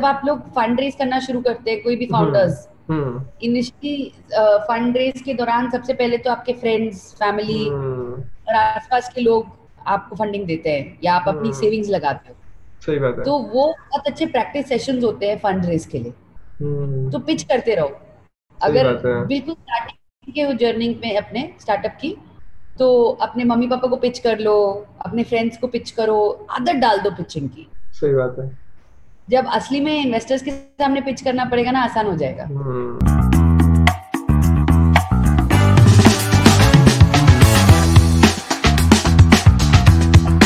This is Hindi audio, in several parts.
आप लोग फंड रेज करना शुरू करते हैं कोई भी फाउंडर्स इनिशियली फंड रेज के दौरान सबसे पहले तो आपके फ्रेंड्स फैमिली और आसपास के लोग आपको फंडिंग देते हैं या आप अपनी सेविंग्स हम्म। लगाते हो। सही बात है। तो वो बहुत अच्छे प्रैक्टिस सेशंस होते हैं फंड रेज के लिए। हम्म। तो पिच करते रहो। अगर बिल्कुल स्टार्टिंग के जर्नी में अपने स्टार्टअप की तो अपने मम्मी पापा को पिच कर लो अपने फ्रेंड्स को पिच करो आदत डाल दो पिचिंग की। सही बात है। जब असली में इन्वेस्टर्स के सामने पिच करना पड़ेगा ना आसान हो जाएगा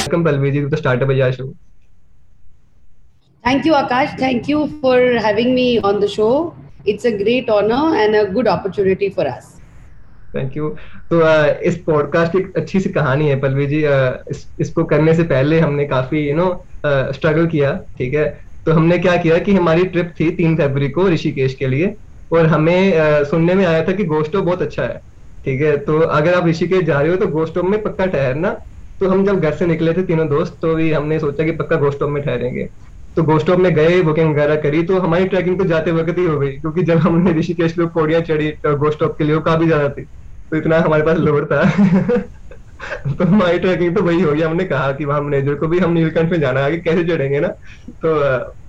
तो show Thank you, Akash. Thank you for having me on the show. It's a great honor and a good opportunity for us. Thank you तो इस पॉडकास्ट की अच्छी सी कहानी है पलवी जी इस, इसको करने से पहले हमने काफ़ी यू नो स्ट्रगल किया ठीक है तो हमने क्या किया कि हमारी ट्रिप थी तीन फरवरी को ऋषिकेश के लिए और हमें आ, सुनने में आया था कि गोस्टो बहुत अच्छा है ठीक है? तो अगर आप ऋषिकेश जा रहे हो तो गोस्टो में पक्का ठहरना। तो हम जब घर से निकले थे तीनों दोस्त तो भी हमने सोचा कि पक्का गोस्टो में ठहरेंगे। तो गोस्टो में गए बुकिंग वगैरह करी तो हमारी ट्रैकिंग तो जाते वक्त ही हो गई क्योंकि जब हमने ऋषिकेश लोग पौड़ियाँ चढ़ी तो के लिए काफ़ी ज़्यादा थी। तो इतना हमारे पास लोड था। तो हमारी ट्रैकिंग तो वही हो गया, हमने कहा कि वहाँ मैनेजर को भी हम नीलकंठ में जाना आगे कैसे चढ़ेंगे ना? तो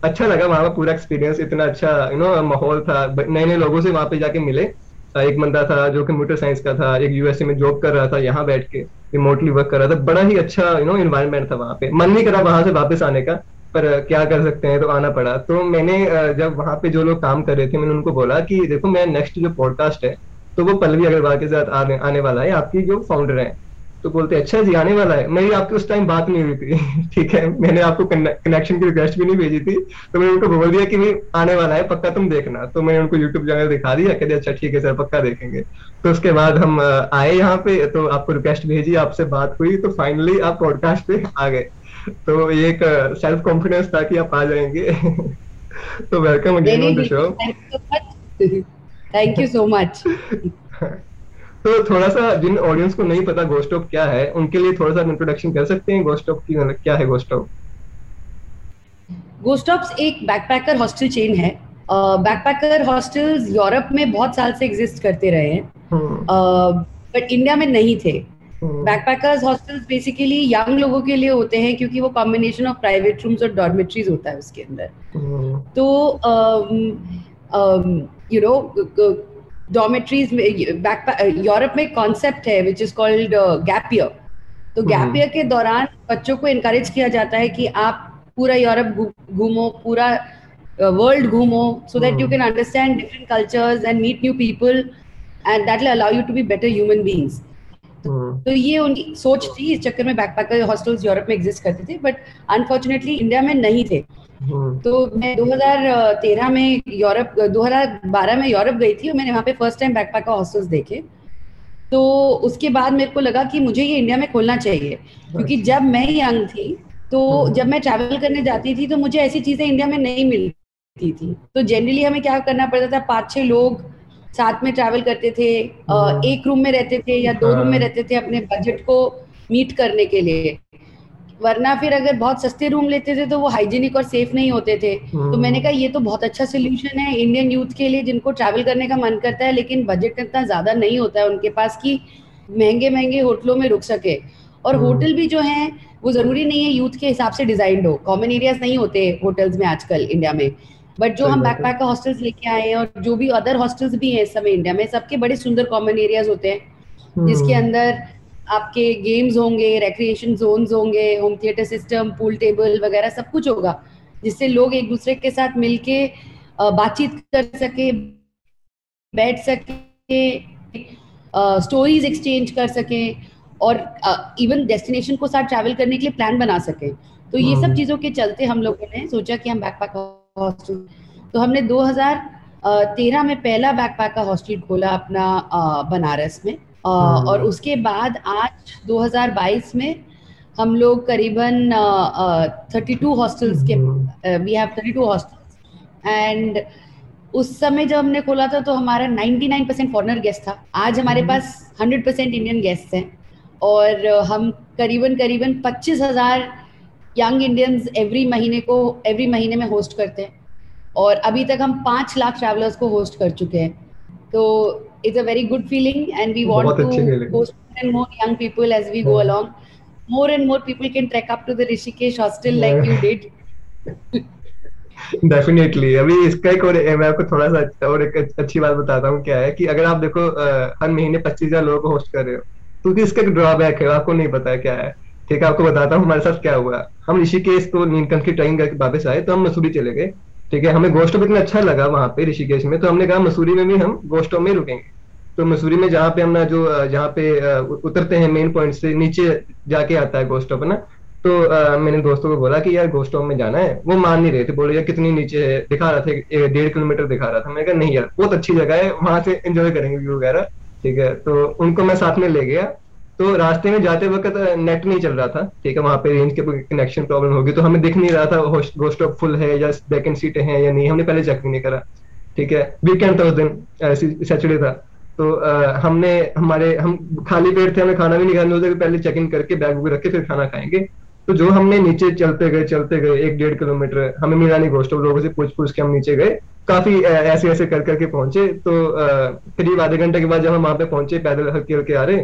अच्छा लगा वहाँ का पूरा एक्सपीरियंस इतना अच्छा यू नो माहौल था। नए नए लोगों से वहाँ पे जाके मिले। एक बंदा था जो कंप्यूटर साइंस का था, एक यूएसए में जॉब कर रहा था, यहाँ बैठ के रिमोटली वर्क कर रहा था। बड़ा ही अच्छा यू नो इन्वायरमेंट था वहाँ पे। मन नहीं करा वहाँ से वापस आने का, पर क्या कर सकते हैं तो आना पड़ा। तो मैंने जब वहाँ पे जो लोग काम कर रहे थे, मैंने उनको बोला कि देखो मैं नेक्स्ट जो पॉडकास्ट है तो वो पल्लवी अग्रवाल के साथ आने वाला है, आपकी जो फाउंडर है। तो बोलते अच्छा जी आने वाला है। मेरी आपकी उस टाइम बात नहीं हुई थी। ठीक है मैंने आपको कनेक्शन की रिक्वेस्ट भी नहीं भेजी थी। तो मैंने उनको बोल दिया कि भाई आने वाला है पक्का तुम देखना। तो मैंने उनको यूट्यूब चैनल दिखा दिया कहते अच्छा ठीक है सर पक्का देखेंगे। तो उसके बाद हम आए यहाँ पे तो आपको रिक्वेस्ट भेजी आपसे बात हुई तो फाइनली आप पॉडकास्ट पे आ गए। तो ये एक सेल्फ कॉन्फिडेंस था कि आप आ जाएँगे। तो welcome again on the show thank you so much तो थोड़ा सा जिन ऑडियंस को नहीं पता गोस्ट ऑफ़ क्या है उनके लिए थोड़ा सा इंट्रोडक्शन कर सकते हैं गोस्ट ऑफ़ की मतलब क्या है गोस्ट ऑफ़ गोस्ट ऑफ़ एक बैकपैकर हॉस्टल चेन है। बैकपैकर हॉस्टल्स यूरोप में बहुत साल से एग्जिस्ट करते रहे हैं। But hmm. इंडिया में नहीं थे। बैकपैकर्स हॉस्टल्स बेसिकली यंग लोगों के लिए होते हैं क्योंकि वो कॉम्बिनेशन ऑफ़ प्राइवेट रूम्स और डॉर्मेट्रीज होता है उसके अंदर। हम्म। तो यू नो डॉमेट्रीज में यूरोप में एक कॉन्सेप्ट है which is called gap year तो गैप ईयर के दौरान बच्चों को इनकरेज किया जाता है कि आप पूरा यूरोप घूमो पूरा वर्ल्ड घूमो so that you can understand different cultures and meet new people and that will allow you to be better human beings तो ये उनकी सोच थी इस चक्कर में बैकपैकर हॉस्टल्स यूरोप में एग्जिस्ट करते थे बट अनफॉर्चुनेटली इंडिया में नहीं थे। हम्म। तो मैं 2013 में यूरोप 2012 में यूरोप गई थी और मैंने वहाँ पे फ़र्स्ट टाइम बैकपैकर हॉस्टल्स देखे तो उसके बाद मेरे को लगा कि मुझे ये इंडिया में खोलना चाहिए क्योंकि जब मैं यंग थी तो हम्म। जब मैं ट्रैवल करने जाती थी तो मुझे ऐसी चीज़ें इंडिया में नहीं मिलती थी तो जनरली हमें क्या करना पड़ता था पाँच छह लोग साथ में ट्रैवल करते थे हम्म। एक रूम में रहते थे या दो रूम में हाँ। रहते थे अपने बजट को मीट करने के लिए वरना फिर अगर बहुत सस्ते रूम लेते थे तो वो हाइजीनिक और सेफ़ नहीं होते थे। तो मैंने कहा ये तो बहुत अच्छा सोल्यूशन है इंडियन यूथ के लिए जिनको ट्रैवल करने का मन करता है लेकिन बजट इतना ज़्यादा नहीं होता है उनके पास कि महँगे महँगे होटलों में रुक सके। और होटल हम्म। भी जो है वो ज़रूरी नहीं है यूथ के हिसाब से डिजाइंड हो। कॉमन एरियाज़ नहीं होते होटल्स में आजकल इंडिया में। बट जो हम बैकपैक का हॉस्टल्स लेके आए हैं और जो भी अदर हॉस्टल्स भी हैं इस समय इंडिया में सबके बड़े सुंदर कॉमन एरियाज़ होते हैं जिसके हम्म। अंदर आपके गेम्स होंगे रिक्रिएशन जोन्स होंगे home theatre system pool table वगैरह सब कुछ होगा जिससे लोग एक दूसरे के साथ मिलके बातचीत कर सके बैठ सके स्टोरीज एक्सचेंज कर सके और इवन डेस्टिनेशन को साथ ट्रैवल करने के लिए प्लान बना सके तो ये सब हम्म। चीज़ों के चलते हम लोगों ने सोचा कि हम बैकपैक हॉस्टल तो हमने 2013 में पहला बैकपैक का हॉस्टल खोला अपना बनारस में। और उसके बाद आज 2022 में हम लोग करीबन थर्टी टू हॉस्टल्स के we have thirty two hostels and उस समय जब हमने खोला था तो हमारा 99 परसेंट फॉरनर गेस्ट था। आज हमारे हम्म। पास 100 परसेंट इंडियन गेस्ट हैं। और हम करीबन करीबन पच्चीस हज़ार यंग इंडियंस एवरी महीने को एवरी महीने में होस्ट करते हैं। और अभी तक हम पाँच लाख ट्रैवलर्स को होस्ट कर चुके हैं। तो it's a very good feeling and we want to host and more young people as we go along more and more people can track up to the Rishikesh hostel like you did definitely अभी इसका एक और मैं आपको थोड़ा सा और एक अच्छी बात बताता हूँ क्या है कि अगर आप देखो हर महीने पच्चीस हज़ार लोगों को होस्ट कर रहे हो तो इसका एक ड्रॉबैक है आपको नहीं पता है क्या है। ठीक है आपको बताता हूँ हमारे साथ क्या हुआ। हम ऋषिकेश तो नीलकंठ की ट्रेनिंग करके वापस आए तो हम मसूरी चले गए। ठीक है हमें गोस्टो इतना अच्छा लगा वहाँ पे ऋषिकेश में तो हमने कहा मसूरी में भी हम गोस्टो में रुकेंगे। तो मसूरी में जहाँ पे हम ना जो जहाँ पे उतरते हैं मेन पॉइंट से नीचे जाके आता है गोस्टो ना तो मैंने दोस्तों को बोला कि यार गोस्ट में जाना है। वो मान नहीं रहे थे, बोले, यार, कितनी नीचे है? दिखा रहा था डेढ़ किलोमीटर दिखा रहा था। मैंने कहा, नहीं यार, बहुत अच्छी जगह है, वहाँ से एंजॉय करेंगे व्यू वगैरह। ठीक है तो उनको मैं साथ में ले गया। तो रास्ते में जाते वक्त नेट नहीं चल रहा था, ठीक है, वहाँ पे रेंज के कनेक्शन प्रॉब्लम होगी तो हमें दिख नहीं रहा था गोस्ट ऑफ़ फुल है या वैकेंट सीटें हैं या नहीं? हमने पहले चेक भी नहीं करा, ठीक है। वीकेंड था उस दिन सैटरडे था। तो आ, हमने हमारे हम खाली पेट थे हमें खाना भी नहीं खाना पहले चेक इन करके बैग वूग रख फिर खाना खाएँगे। तो जो हमने नीचे चलते गए चलते गए एक डेढ़ किलोमीटर हमें मिला नहीं गोस्ट लोगों से पूछ पूछ के हम नीचे गए। काफ़ी ऐसे ऐसे कर करके पहुँचे। तो करीब आधे घंटे के बाद जब हम वहाँ पे पहुँचे पैदल हल्के हल्के आ रहे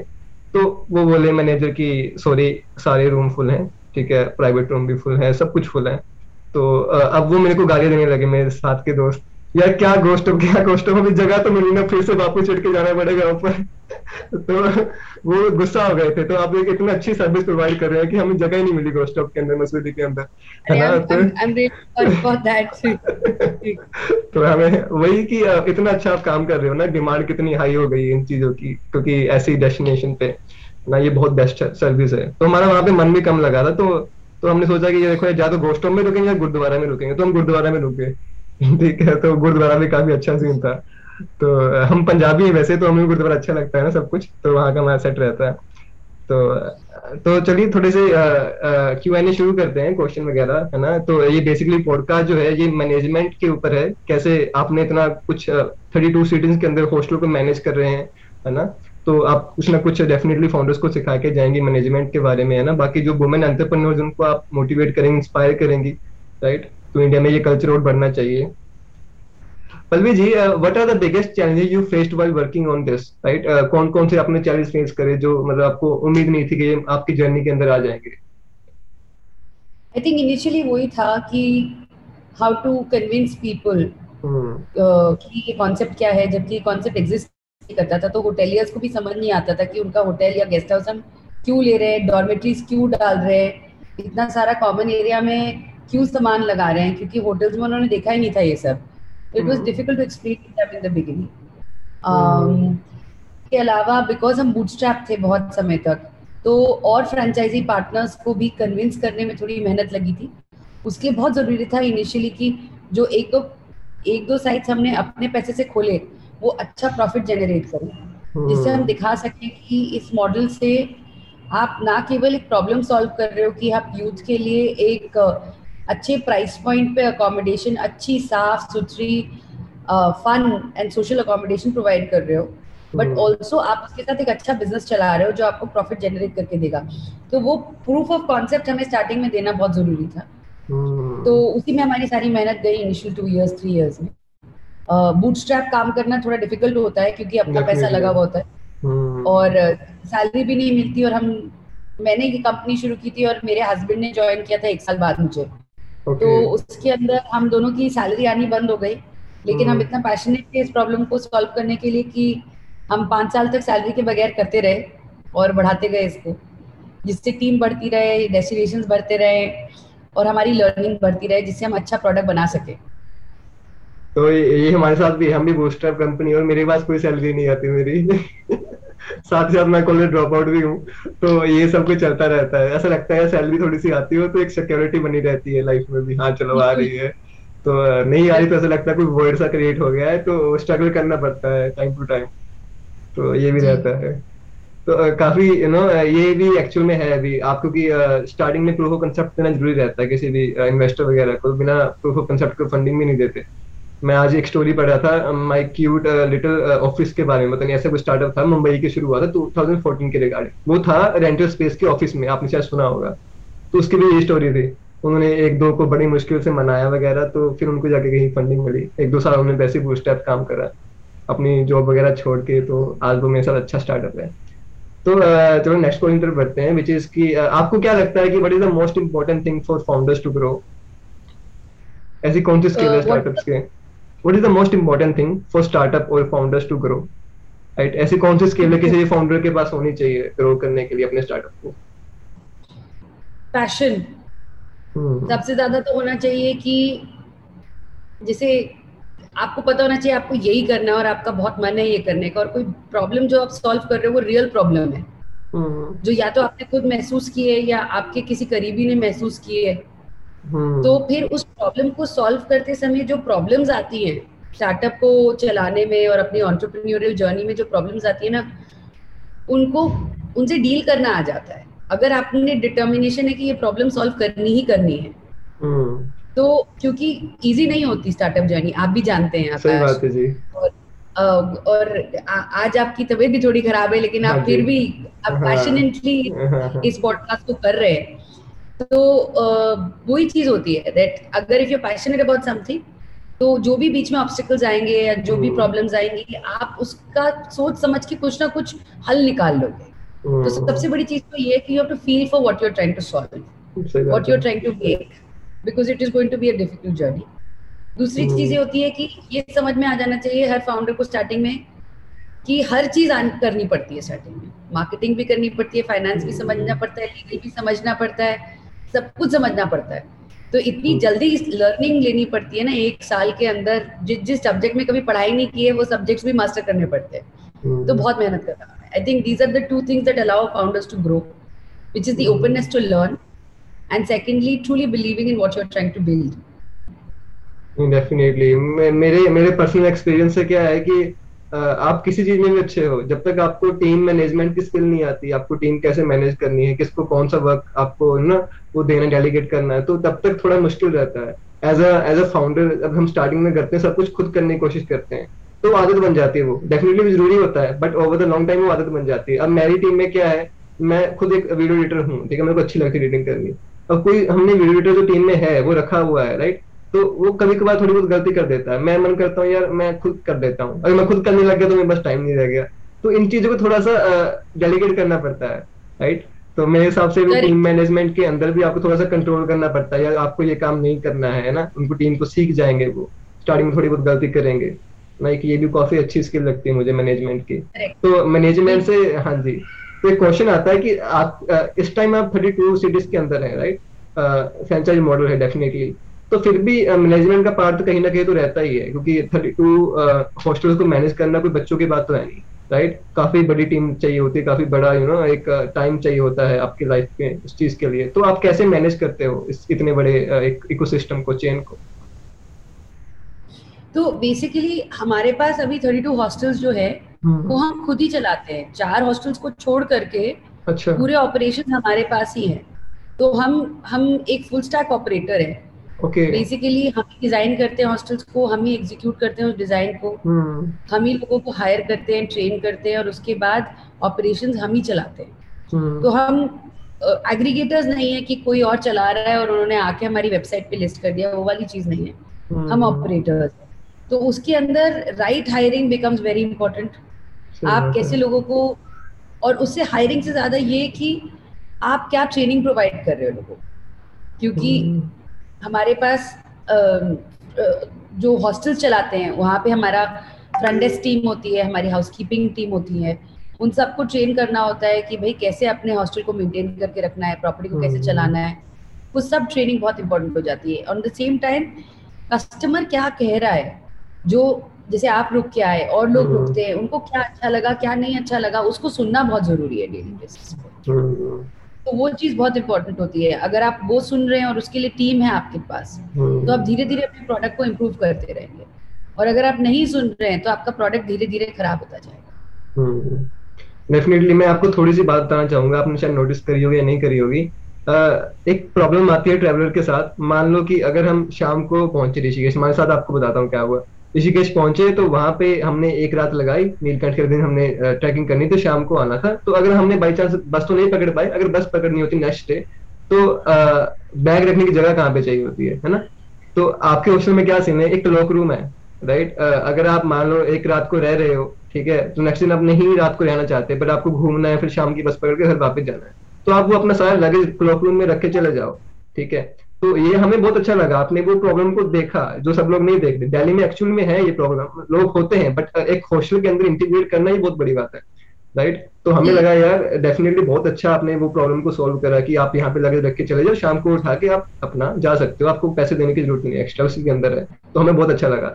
तो वो बोले मैनेजर की सॉरी सारे रूम फुल हैं ठीक है प्राइवेट रूम भी फुल है सब कुछ फुल है। तो अब वो मेरे को गाली देने लगे मेरे साथ के दोस्त। यार क्या गोस्ट क्या गोस्ट अभी जगह तो मिली ना फिर से वापस चढ़ के जाना पड़ेगा ऊपर। तो वो गुस्सा हो गए थे तो आप एक इतना अच्छी सर्विस प्रोवाइड कर रहे हैं कि हमें जगह ही नहीं मिली गोस्ट के अंदर मसूरी के अंदर। तो हमें वही कि इतना अच्छा आप काम कर रहे हो ना डिमांड कितनी हाई हो गई इन चीज़ों की क्योंकि ऐसी डेस्टिनेशन पे ना ये बहुत बेस्ट सर्विस है। तो हमारा वहाँ पे मन भी कम लगा था तो तो हमने सोचा कि ये देखो या तो गोस्टो में रुकेंगे या गुरुद्वारा में रुकेंगे। तो हम गुरुद्वारा में रुके। ठीक है तो गुरुद्वारा भी काफ़ी अच्छा सीन था। तो हम पंजाबी हैं वैसे तो हमें गुरुद्वारा अच्छा लगता है ना सब कुछ तो वहाँ का हमारा सेट रहता है। तो तो चलिए थोड़े से क्यू एन ए शुरू करते हैं क्वेश्चन वगैरह, है ना? तो ये बेसिकली पॉडकास्ट जो है, ये मैनेजमेंट के ऊपर है। कैसे आपने इतना कुछ थर्टी टू सिटीज़ के अंदर हॉस्टल को मैनेज कर रहे हैं, है ना? तो आप कुछ ना कुछ डेफिनेटली फाउंडर्स को सिखा के जाएँगे मैनेजमेंट के बारे में, है ना? बाकी जो वुमेन एंटरप्रेन्योर्स उनको आप मोटिवेट करेंगे इंस्पायर करेंगी राइट तो इंडिया में ये कल्चर और बढ़ना चाहिए। Pallavi ji what are the biggest challenges you faced while working on this right कौन कौन से आपने चैलेंज फेस करे जो मतलब आपको उम्मीद नहीं थी कि आपकी जर्नी के अंदर आ जाएँगे? आई थिंक इनिशियली वही था कि हाउ टू कन्विंस पीपल कि ये कॉन्सेप्ट क्या है जबकि ये कॉन्सेप्ट एग्जिस्ट नहीं करता था तो होटेलियर्स को भी समझ नहीं आता था कि उनका होटल या गेस्ट हाउस हम क्यों ले रहे हैं डॉर्मेट्रीज क्यों डाल रहे हैं। इतना सारा कॉमन एरिया में क्यों सामान लगा रहे हैं? क्योंकि होटल्स में उन्होंने देखा ही नहीं था ये सब। It was difficult to explain in the beginning के अलावा बिकॉज़ हम बूटस्ट्रैप थे बहुत समय तक तो और फ्रेंचाइजी पार्टनर्स को भी कन्विंस करने में थोड़ी मेहनत लगी थी। उसके लिए बहुत ज़रूरी था इनिशियली कि जो एक दो एक दो साइट्स हमने अपने पैसे से खोले वो अच्छा प्रॉफिट जनरेट करें। जिससे हम hmm. दिखा सकें कि इस मॉडल से आप ना केवल एक प्रॉब्लम सॉल्व कर रहे हो कि आप यूथ के लिए एक अच्छे प्राइस पॉइंट पे अकोमोडेशन अच्छी साफ़ सुथरी fun and social accommodation provide कर रहे हो। But also hmm. आप उसके साथ एक अच्छा बिज़नेस चला रहे हो जो आपको प्रॉफिट जनरेट करके देगा। तो वो प्रूफ ऑफ़ कॉन्सेप्ट हमें स्टार्टिंग में देना बहुत ज़रूरी था। hmm. तो उसी में हमारी सारी मेहनत गई initial two years three years में। बूटस्ट्रैप uh, काम करना थोड़ा डिफ़िकल्ट होता है क्योंकि अपना पैसा लगा हुआ होता है। hmm. और सैलरी भी नहीं मिलती और हम मैंने ये कंपनी शुरू की थी और मेरे हस्बैंड ने ज्वाइन किया था एक साल बाद मुझे। Okay. तो उसके अंदर हम दोनों की सैलरी आनी बंद हो गई लेकिन हम हम्म। इतना पैशनेट थे इस प्रॉब्लम को सॉल्व करने के लिए कि हम पाँच साल तक सैलरी के बगैर करते रहे और बढ़ाते गए इसको जिससे टीम बढ़ती रहे डेस्टिनेशन बढ़ते रहे और हमारी लर्निंग बढ़ती रहे जिससे हम अच्छा प्रोडक्ट बना सके तो ये हमारे साथ भी हम भी बूस्टर कंपनी और मेरे पास कोई सैलरी नहीं आती मेरी। साथ ही साथ मैं कॉलेज ड्रॉप आउट भी हूँ तो ये सब कुछ चलता रहता है। ऐसा लगता है सैलरी थोड़ी सी आती हो तो एक सिक्योरिटी बनी रहती है लाइफ में भी। हाँ चलो आ रही है। तो नहीं आ रही तो ऐसा लगता है कोई वर्ड सा क्रिएट हो गया है तो स्ट्रगल करना पड़ता है टाइम टू टाइम तो ये भी रहता है। तो काफ़ी यू नो ये भी एक्चुअल में है अभी। आप क्योंकि स्टार्टिंग में प्रूफ ऑफ़ कंसेप्ट देना ज़रूरी रहता है किसी भी इन्वेस्टर वगैरह को। बिना प्रूफ ऑफ़ कंसेप्ट को फंडिंग भी नहीं देते। मैं आज एक स्टोरी पढ़ रहा था माई क्यूट लिटिल ऑफ़िस के बारे में। मतलब ऐसा कोई स्टार्टअप था मुंबई के शुरू हुआ था 2014 के रिगार्डिंग वो था रेंटल स्पेस के ऑफ़िस में आपने शायद सुना होगा। तो उसकी भी ये स्टोरी थी। उन्होंने एक दो को बड़ी मुश्किल से मनाया वगैरह तो फिर उनको जाके कहीं फंडिंग मिली। एक दो साल उन्होंने वैसे बूस्टअप काम करा अपनी जॉब वगैरह छोड़ के तो आज वो मेरे साथ अच्छा स्टार्टअप है। तो चलो नेक्स्ट क्वेश्चन तरफ़ बढ़ते हैं विच इज़ कि आपको क्या लगता है कि what is the most important thing for founders to grow ऐसी कौन सी स्किल है स्टार्टअप्स के? What is the most important thing for startup और फाउंडर्स टू ग्रो राइट ऐसी कौन सी स्किल है किसी फाउंडर के पास होनी चाहिए ग्रो करने के लिए अपने स्टार्टअप को पैशन हम्म। सबसे ज़्यादा तो होना चाहिए कि जैसे आपको पता होना चाहिए आपको यही करना है और आपका बहुत मन है ये करने का और कोई प्रॉब्लम जो आप सॉल्व कर रहे हो वो रियल प्रॉब्लम है हम्म। जो या तो आपने खुद महसूस की है या आपके किसी करीबी ने महसूस की है। तो फिर उस प्रॉब्लम को सॉल्व करते समय जो प्रॉब्लम्स आती हैं स्टार्टअप को चलाने में और अपनी ऑन्टरप्रीनियोरियल जर्नी में जो प्रॉब्लम्स आती है ना उनको उनसे डील करना आ जाता है। अगर आपने डिटर्मिनेशन है कि ये प्रॉब्लम सॉल्व करनी ही करनी है हम्म। तो क्योंकि इजी नहीं होती स्टार्टअप जर्नी आप भी जानते हैं सही बात है जी। और, और आ, आज आपकी तबीयत भी थोड़ी खराब है लेकिन आप हाँ फिर भी आप पैशनेटली हाँ। इस पॉडकास्ट को कर रहे हैं। तो वही चीज़ होती है दैट अगर if you passionate about something तो जो भी बीच में ऑब्स्टिकल्स आएँगे या जो भी प्रॉब्लम्स हम्म। आएँगी आप उसका सोच समझ के कुछ ना कुछ हल निकाल लोगे तो हम्म। सबसे बड़ी चीज़ तो ये है कि you have to feel for what you are trying to solve what you are trying to make because it is going to be a difficult journey दूसरी हम्म। चीज़ ये होती है कि ये समझ में आ जाना चाहिए हर फाउंडर को स्टार्टिंग में कि हर चीज़ करनी पड़ती है स्टार्टिंग में मार्केटिंग भी करनी पड़ती है फाइनेंस भी समझना पड़ता है लीगल भी समझना पड़ता है सब कुछ समझना पड़ता है। तो इतनी हम्म। जल्दी लर्निंग लेनी पड़ती है ना एक साल के अंदर जिस जिस सब्जेक्ट में कभी पढ़ाई नहीं की है वो सब्जेक्ट्स भी मास्टर करने पड़ते हैं। हम्म। तो बहुत मेहनत कर रहा I think these are the things that allow founders to grow which is the to learn and secondly truly believing in what you're trying to build definitely मेरे मेरे पर्सनल एक्सपीरियंस से क्या है कि आप किसी चीज़ में भी अच्छे हो। जब तक आपको टीम मैनेजमेंट की स्किल नहीं आती, आपको टीम कैसे मैनेज करनी है, किसको कौन सा वर्क आपको ना वो देना डेलीगेट करना है तो तब तक थोड़ा मुश्किल रहता है। As a as a founder अब हम स्टार्टिंग में करते हैं, सब कुछ खुद करने की कोशिश करते हैं तो आदत बन जाती है वो। डेफिनेटली ज़रूरी होता है but over the long time वो आदत बन जाती है। अब मेरी टीम में क्या है, मैं खुद एक वीडियो एडिटर हूँ, ठीक है, मेरे को अच्छी लगती है एडिटिंग करनी। और कोई हमने वीडियो एडिटर जो टीम में है, वो रखा हुआ है राइट तो वो कभी कभार थोड़ी बहुत गलती कर देता है। मैं मन करता हूँ यार मैं खुद कर देता हूँ। अगर मैं खुद करने लग गया तो मेरे पास टाइम नहीं रह गया। तो इन चीज़ों को थोड़ा सा डेलीगेट करना पड़ता है राइट तो मेरे हिसाब से भी टीम मैनेजमेंट के अंदर भी आपको थोड़ा सा कंट्रोल करना पड़ता है यार आपको ये काम नहीं करना है ना? उनको टीम को सीख जाएँगे वो। स्टार्टिंग में थोड़ी बहुत गलती करेंगे। लाइक ये भी काफ़ी अच्छी स्किल लगती है मुझे मैनेजमेंट की। तो मैनेजमेंट से हाँ जी। तो एक क्वेश्चन आता है कि आप इस टाइम आप थर्टी टू सिटीज़ के अंदर है राइट फ्रेंचाइज मॉडल है डेफिनेटली तो फिर भी मैनेजमेंट का पार्ट तो कहीं ना कहीं तो रहता ही है क्योंकि थर्टी टू हॉस्टल्स को मैनेज करना कोई बच्चों की बात तो है नहीं राइट काफ़ी बड़ी टीम चाहिए होती है काफ़ी बड़ा यू you नो know, एक टाइम चाहिए होता है आपकी लाइफ में इस चीज़ के लिए। तो आप कैसे मैनेज करते हो इस इतने बड़े एक इकोसिस्टम को चेन को? तो बेसिकली हमारे पास अभी थर्टी टू हॉस्टल्स जो है हम्म। वो हम खुद ही चलाते हैं। चार हॉस्टल्स को छोड़ करके अच्छा। पूरे ऑपरेशन हमारे पास ही है। तो हम हम एक फुल स्टैक ऑपरेटर है। Okay. बेसिकली हम ही डिज़ाइन करते हैं हॉस्टल्स को हम ही एग्जीक्यूट करते हैं उस डिज़ाइन को hmm. हम ही लोगों को हायर करते हैं ट्रेन करते हैं और उसके बाद ऑपरेशंस हम ही चलाते हैं hmm. तो हम एग्रीगेटर्स uh, नहीं है कि कोई और चला रहा है और उन्होंने आके हमारी वेबसाइट पे लिस्ट कर दिया वो वाली चीज़ नहीं है hmm. हम ऑपरेटर्स तो उसके अंदर right hiring becomes very important आप कैसे लोगों को और उससे हायरिंग से ज़्यादा ये कि आप क्या ट्रेनिंग प्रोवाइड कर रहे हो लोगों क्योंकि. हमारे पास जो हॉस्टल चलाते हैं वहाँ पे हमारा फ्रंट डेस्क टीम होती है हमारी हाउसकीपिंग टीम होती है उन सबको ट्रेन करना होता है कि भाई कैसे अपने हॉस्टल को मेंटेन करके रखना है प्रॉपर्टी को कैसे hmm. चलाना है वो सब ट्रेनिंग बहुत इंपॉर्टेंट हो जाती है on the same time customer क्या कह रहा है जो जैसे आप रुक के आए और लोग हम्म। रुकते हैं उनको क्या अच्छा लगा क्या नहीं अच्छा लगा उसको सुनना बहुत ज़रूरी है डेली बेसिस पे हम्म। तो वो चीज़ बहुत इंपॉर्टेंट होती है। अगर आप वो सुन रहे हैं और उसके लिए टीम है आपके पास हम्म। तो आप धीरे धीरे अपने प्रोडक्ट को इम्प्रूव करते रहेंगे। और अगर आप नहीं सुन रहे हैं तो आपका प्रोडक्ट धीरे धीरे खराब होता जाएगा। डेफिनेटली मैं आपको थोड़ी सी बात बताना चाहूँगा। आपने शायद नोटिस करी होगी या नहीं करी होगी। एक प्रॉब्लम आती है ट्रेवलर के साथ। मान लो कि अगर हम शाम को पहुँचे ऋषिकेश हमारे साथ आपको बताता हूँ क्या हुआ। ऋषिकेश पहुँचे तो वहाँ पे हमने एक रात लगाई, नीलकंठ के दिन हमने ट्रैकिंग करनी थी शाम को आना था। तो अगर हमने बाई चांस बस तो नहीं पकड़ पाए अगर बस पकड़नी होती नेक्स्ट डे तो बैग रखने की जगह कहाँ पे चाहिए होती है है ना? तो आपके हॉस्टल में क्या सीन है? एक तो लॉक रूम है राइट अगर आप मान लो एक रात को रह रहे हो, ठीक है? तो नेक्स्ट दिन आप नहीं रात को रहना चाहते बट आपको घूमना है, फिर शाम की बस पकड़ के घर वापस जाना है। तो आप वो अपना सारा लगेज क्लॉक रूम में रख के चले जाओ, ठीक है? तो ये हमें बहुत अच्छा लगा। आपने वो प्रॉब्लम को देखा जो सब लोग नहीं देखते दिल्ली में एक्चुअल में है ये प्रॉब्लम लोग होते हैं बट एक हॉस्टल के अंदर इंटीग्रेट करना ही बहुत बड़ी बात है राइट तो हमें लगा यार डेफिनेटली बहुत अच्छा आपने वो प्रॉब्लम को सॉल्व करा कि आप यहाँ पे लगे रख के चले जाओ शाम को उठा के आप अपना जा सकते हो। आपको पैसे देने की ज़रूरत नहीं एक्स्ट्रा उसी के अंदर है। तो हमें बहुत अच्छा लगा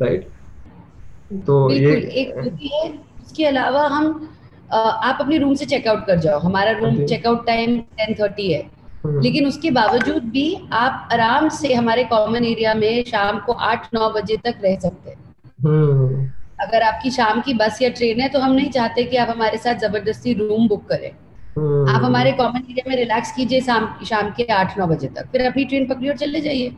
राइट तो ये एक इसके अलावा हम आप अपने रूम से चेकआउट कर जाओ। हमारा room checkout time ten thirty है। हम्म। लेकिन उसके बावजूद भी आप आराम से हमारे कॉमन एरिया में शाम को आठ नौ बजे तक रह सकते हैं। हम्म। अगर आपकी शाम की बस या ट्रेन है तो हम नहीं चाहते कि आप हमारे साथ ज़बरदस्ती रूम बुक करें। हम्म। आप हमारे कॉमन एरिया में रिलैक्स कीजिए शाम शाम के आठ नौ बजे तक। फिर अपनी ट्रेन पकड़ी और चले जाइए।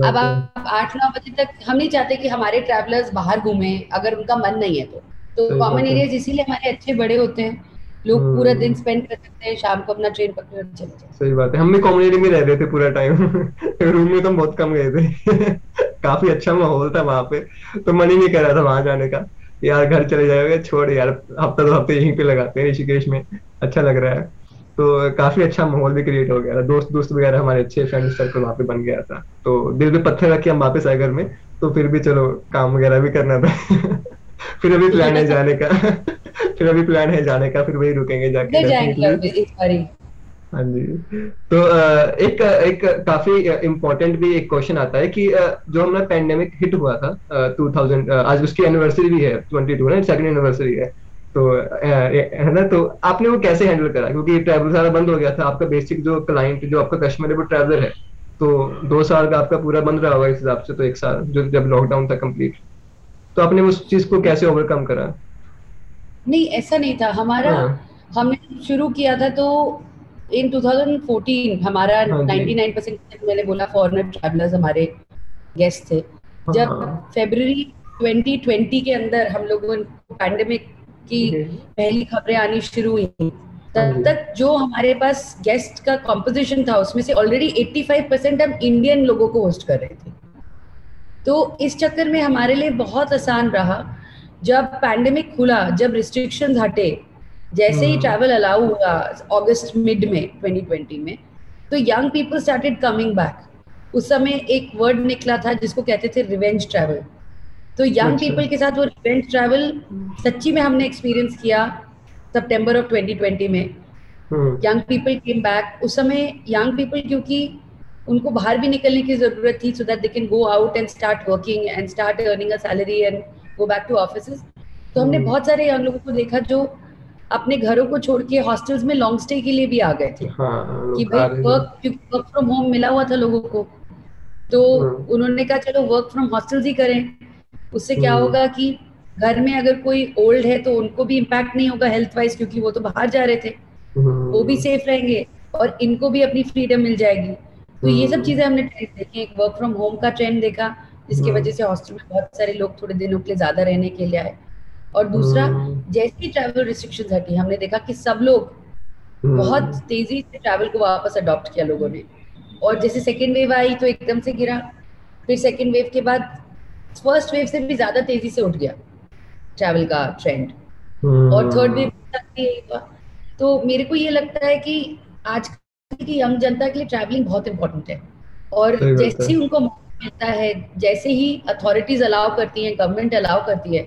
अब आप आठ नौ बजे तक हम नहीं चाहते कि हमारे ट्रैवलर्स बाहर घूमे अगर उनका मन नहीं है तो। तो कॉमन एरिया इसीलिए हमारे अच्छे बड़े होते हैं। लोग पूरा दिन स्पेंड हम्म। कर सकते हैं शाम को अपना ट्रेन पकड़ चले जाए। सही बात है। हम भी कम्युनिटी में रह रहे थे पूरा टाइम रूम में तो हम बहुत कम गए थे। काफ़ी अच्छा माहौल था वहाँ पे। तो मन ही नहीं कर रहा था वहाँ जाने का। यार घर चले जाओगे छोड़ यार हफ़्ता दो हफ़्ते यहीं पे लगाते हैं ऋषिकेश में। अच्छा लग रहा है। तो काफ़ी अच्छा माहौल भी क्रिएट हो गया। था दोस्त दोस्त वगैरह हमारे अच्छे फ्रेंड सर्कल वहाँ पे बन गया था। तो दिल पे पत्थर रख के हम वापस आए घर में। तो फिर भी चलो काम वगैरह भी करना था। फिर अभी प्लान है जाने का। फिर अभी प्लान है जाने का फिर वही रुकेंगे जाके हाँ जी। तो एक एक काफ़ी इम्पोर्टेंट भी एक क्वेश्चन आता है कि जो हमारा पेंडेमिक हिट हुआ था 2000 आज उसकी एनिवर्सरी भी है 22 ना सेकंड एनिवर्सरी है। तो है ना? तो आपने वो कैसे हैंडल करा? क्योंकि ट्रैवल सारा बंद हो गया था आपका बेसिक जो क्लाइंट जो आपका कस्टमर है वो ट्रैवलर है। तो दो साल का आपका पूरा बंद रहा होगा इस हिसाब से तो एक साल जो जब लॉकडाउन था कंप्लीट तो आपने उस चीज़ को कैसे ओवरकम करा? नहीं ऐसा नहीं था। हमारा हाँ. हमने शुरू किया था तो इन 2014 हमारा हाँ 99 परसेंट मैंने बोला फॉरेनर ट्रैवलर्स हमारे गेस्ट थे। हाँ. जब फेब्रुवरी 2020 के अंदर हम लोगों को पैंडेमिक की पहली खबरें आनी शुरू हुई। तब हाँ तक जो हमारे पास गेस्ट का कॉम्पोजिशन था उसमें से ऑलरेडी 85 परसेंट हम इंडियन लोगों को होस्ट कर रहे थे। तो इस चक्कर में हमारे लिए बहुत आसान रहा। जब पैंडेमिक खुला जब रिस्ट्रिक्शन हटे जैसे ही ट्रैवल हम्म। अलाउ हुआ अगस्त मिड में 2020 में तो young people started coming back उस समय एक वर्ड निकला था जिसको कहते थे रिवेंज ट्रैवल तो यंग पीपल अच्छा। के साथ वो रिवेंज ट्रैवल सच्ची में हमने एक्सपीरियंस किया सितंबर ऑफ़ 2020 में. यंग पीपल केम बैक उस समय यंग पीपल क्योंकि उनको बाहर भी निकलने की ज़रूरत थी so that they can go out and start working and start earning a salary and go back to office तो हमने hmm. बहुत सारे यंग लोगों को देखा जो अपने घरों को छोड़ के हॉस्टल्स में लॉन्ग स्टे के लिए भी आ गए थे। हाँ, कि भाई वर्क क्योंकि वर्क फ्रॉम होम मिला हुआ था लोगों को। तो hmm. उन्होंने कहा चलो वर्क फ्रॉम हॉस्टल्स ही करें। उससे क्या hmm. होगा कि घर में अगर कोई ओल्ड है तो उनको भी इम्पैक्ट नहीं होगा हेल्थ वाइज क्योंकि वो तो बाहर जा रहे थे। वो भी सेफ़ रहेंगे और इनको भी अपनी फ्रीडम मिल जाएगी। तो ये सब। चीज़ें हमने ट्रेंड देखी। एक वर्क फ्रॉम होम का ट्रेंड देखा। जिसकी हम्म। वजह से हॉस्टल में बहुत सारे लोग थोड़े दिनों के लिए ज़्यादा रहने के लिए आए। और दूसरा हम्म। जैसे ही ट्रैवल रिस्ट्रिक्शन हटी हमने देखा कि सब लोग बहुत तेज़ी से ट्रैवल को वापस अडॉप्ट किया लोगों ने। और जैसे सेकेंड वेव आई तो एकदम से गिरा। फिर सेकेंड वेव के बाद फ़र्स्ट वेव से भी ज़्यादा तेज़ी से उठ गया ट्रैवल का ट्रेंड और थर्ड वेव तक तो मेरे को ये लगता है कि आज की यंग जनता के लिए ट्रैवलिंग बहुत इंपॉर्टेंट है। और जैसे ही उनको मिलता है जैसे ही अथॉरिटीज अलाउ करती हैं गवर्नमेंट अलाउ करती है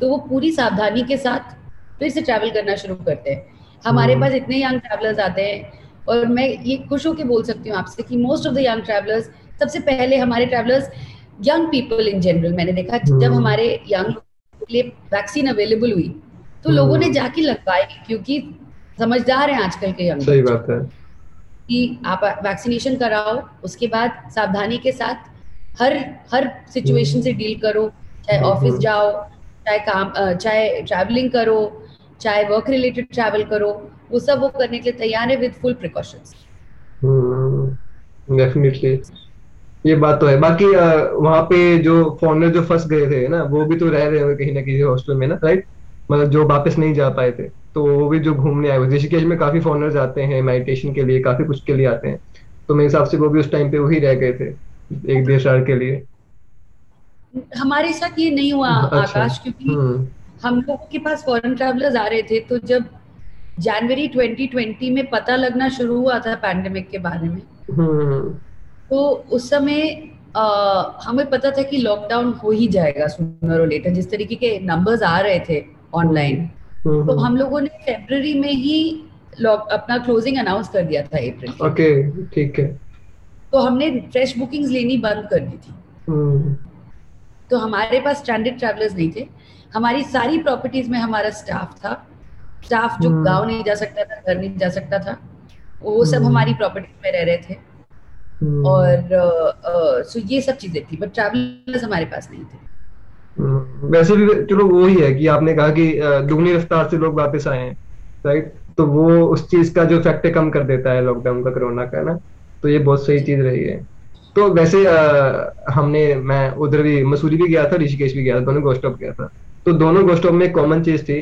तो वो पूरी सावधानी के साथ फिर से ट्रैवल करना शुरू करते हैं हमारे हम्म। पास इतने यंग ट्रैवलर्स आते हैं और मैं ये खुश होकर बोल सकती हूँ आपसे कि most of the young travellers सबसे पहले हमारे travellers young people in general मैंने देखा जब हम्म। हमारे यंग के लिए वैक्सीन अवेलेबल हुई तो लोगों ने। जाके लगवाई क्योंकि समझदार है आजकल के यंग सही बात है कि आप वैक्सीनेशन कराओ उसके बाद सावधानी के साथ हर हर सिचुएशन से डील करो चाहे ऑफ़िस हम्म। जाओ चाहे काम चाहे ट्रैवलिंग करो चाहे वर्क रिलेटेड ट्रैवल करो वो सब वो करने के लिए तैयार है विद फुल प्रिकॉशंस डेफिनेटली ये बात तो है। बाकी वहाँ पे जो फॉरनर जो फंस गए थे ना वो भी तो रह रहे होंगे कहीं ना कहीं हॉस्टल में ना राइट मतलब जो वापस नहीं जा पाए थे तो वो भी जो घूमने आए हुए ऋषिकेश में काफ़ी फॉरनर्स आते हैं मेडिटेशन के लिए काफ़ी कुछ के लिए आते हैं। तो मेरे हिसाब से वो भी उस टाइम पे वही रह गए थे। एक डेढ़ साल के लिए। हमारे साथ ये नहीं हुआ अच्छा, आकाश क्योंकि हम्म। हम लोगों के पास फॉरेन ट्रैवलर्स आ रहे थे तो जब जनवरी 2020 में पता लगना शुरू हुआ था पैंडेमिक के बारे में हम्म। तो उस समय अ, हमें पता था कि लॉकडाउन हो ही जाएगा सुनर और लेटर जिस तरीके के नंबर्स आ रहे थे ऑनलाइन हम्म, तो हम लोगों ने फरवरी में ही अपना क्लोजिंग अनाउंस कर दिया था अप्रैल ओके ठीक है। तो हमने फ्रेश बुकिंग्स लेनी बंद कर दी थी। हम्म। तो हमारे पास स्टैंडर्ड ट्रैवलर्स नहीं थे। हमारी सारी प्रॉपर्टीज़ में हमारा स्टाफ था। स्टाफ जो हम्म। गाँव नहीं जा सकता था घर नहीं जा सकता था वो सब हम्म। हमारी प्रॉपर्टी में रह रहे थे। हम्म, और सो ये सब चीज़ें थी बट ट्रैवलर्स हमारे पास नहीं थे। वैसे भी चलो वो ही है कि आपने कहा कि दुगनी रफ्तार से लोग वापस आए हैं राइट तो वो उस चीज़ का जो इफ़ेक्ट कम कर देता है लॉकडाउन का कोरोना का ना? तो ये बहुत सही चीज़ रही है। तो वैसे अ, हमने मैं उधर भी मसूरी भी गया था ऋषिकेश भी गया था दोनों गोस्ट गया था। तो दोनों गोस्ट में कॉमन चीज़ थी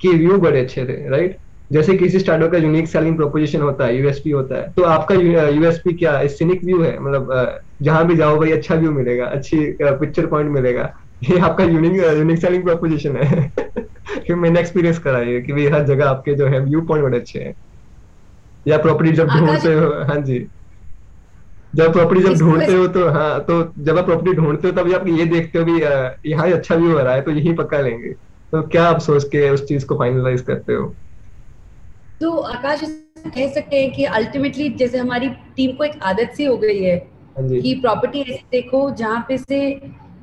कि व्यू बड़े अच्छे थे राइट जैसे किसी स्टार्टअप का यूनिक सेलिंग प्रोपोजिशन होता है यूएसपी होता है तो आपका यूएसपी क्या सिनिक व्यू है? मतलब जहाँ भी जाओ भाई अच्छा व्यू मिलेगा अच्छी पिक्चर पॉइंट मिलेगा। ये आपका यूनिक यूनिक सेलिंग प्रोपोजिशन है। कि मैंने एक्सपीरियंस करा है कि भाई हर जगह आपके जो है व्यू पॉइंट बड़े अच्छे हैं। या प्रॉपर्टी जब ढूंढते हो हाँ जी। जब प्रॉपर्टी जब ढूंढते हो तो हाँ तो जब आप प्रॉपर्टी ढूंढते हो तब आप ये देखते हो भी यहाँ अच्छा व्यू आ रहा है तो यही पक्का लेंगे। तो क्या आप सोच के उस चीज़ को फाइनलाइज करते हो? तो आकाश कह सकते हैं कि अल्टीमेटली जैसे हमारी टीम को एक आदत सी हो गई है हाँ कि प्रॉपर्टी ऐसी देखो जहाँ पे से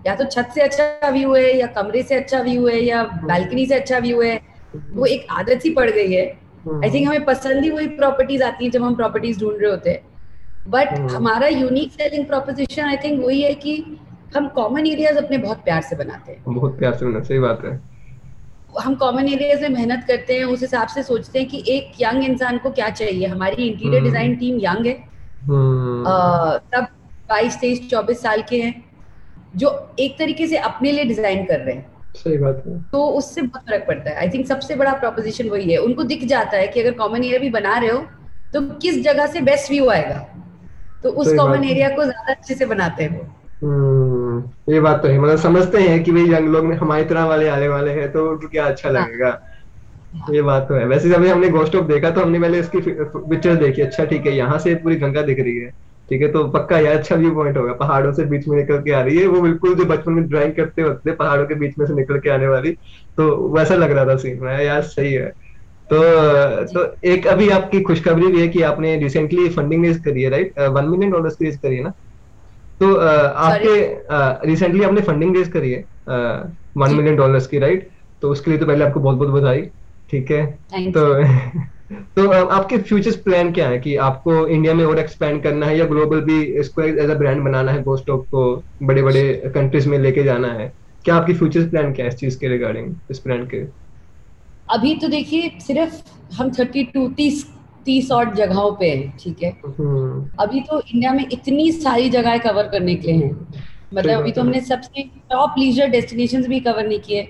या तो छत से अच्छा व्यू है या कमरे से अच्छा व्यू है या बालकनी से अच्छा व्यू है वो एक आदत सी पड़ गई है। आई थिंक हमें पसंद ही वही प्रॉपर्टीज़ आती है जब हम प्रॉपर्टीज़ ढूंढ रहे होते हैं। बट हम्म। हमारा unique selling proposition I think वही है कि हम कॉमन एरियाज़ अपने बहुत प्यार से बनाते हैं। बहुत प्यार से बनना सही बात है। हम कॉमन एरियाज़ में मेहनत करते हैं उस हिसाब से सोचते हैं कि एक यंग इंसान को क्या चाहिए। हमारी इंटीरियर। डिज़ाइन टीम यंग है। अह, तब बाईस तेईस चौबीस साल के हैं जो एक तरीके से अपने लिए डिज़ाइन कर रहे हैं। सही बात है। तो उससे बहुत फ़र्क पड़ता है। आई थिंक सबसे बड़ा प्रोपोजिशन वही है। उनको दिख जाता है कि अगर कॉमन एरिया भी बना रहे हो तो किस जगह से बेस्ट व्यू आएगा? तो उस कॉमन एरिया को ज़्यादा अच्छे से बनाते हैं वो। हम्म ये बात तो है। मतलब समझते हैं कि भाई यंग लोग में हमारी तरह वाले आने वाले हैं तो उनको क्या अच्छा हाँ। लगेगा? ये बात तो है। वैसे जब हमने गोस्ट ऑफ़ देखा तो हमने पहले इसकी पिक्चर देखी। अच्छा ठीक है यहाँ से पूरी गंगा दिख रही है। ठीक है तो पक्का यार अच्छा व्यू पॉइंट होगा। पहाड़ों से बीच में निकल के आ रही है। वो बिल्कुल जो बचपन में ड्राइंग करते होते थे पहाड़ों के बीच में से निकल के आने वाली। तो वैसा लग रहा था सीन में। यार सही है। तो तो एक अभी आपकी खुशखबरी भी है कि आपने रिसेंटली फंडिंग रेज करी है राइट वन मिलियन डॉलर्स की रेज करी है ना? तो अ, आपके रिसेंटली आपने फंडिंग रेज करी है वन मिलियन डॉलर्स की राइट तो उसके लिए तो पहले आपको बहुत बहुत बधाई ठीक है? तो तो आपके फ्यूचर्स प्लान क्या है कि आपको इंडिया में और एक्सपैंड करना है या ग्लोबल भी इसको एज अ ब्रांड बनाना है गोस्ट ऑफ़ को बड़े बड़े कंट्रीज़ में लेके जाना है? क्या आपकी फ्यूचर्स प्लान क्या है इस चीज़ के रिगार्डिंग इस ब्रांड के? अभी तो देखिए सिर्फ़ हम थर्टी टू तीस तीस और जगहों पे हैं ठीक है? हम्म। अभी तो इंडिया में इतनी सारी जगह कवर करने के लिए हैं। मतलब अभी तो हमने सबसे टॉप लीजर डेस्टिनेशंस भी कवर नहीं किए।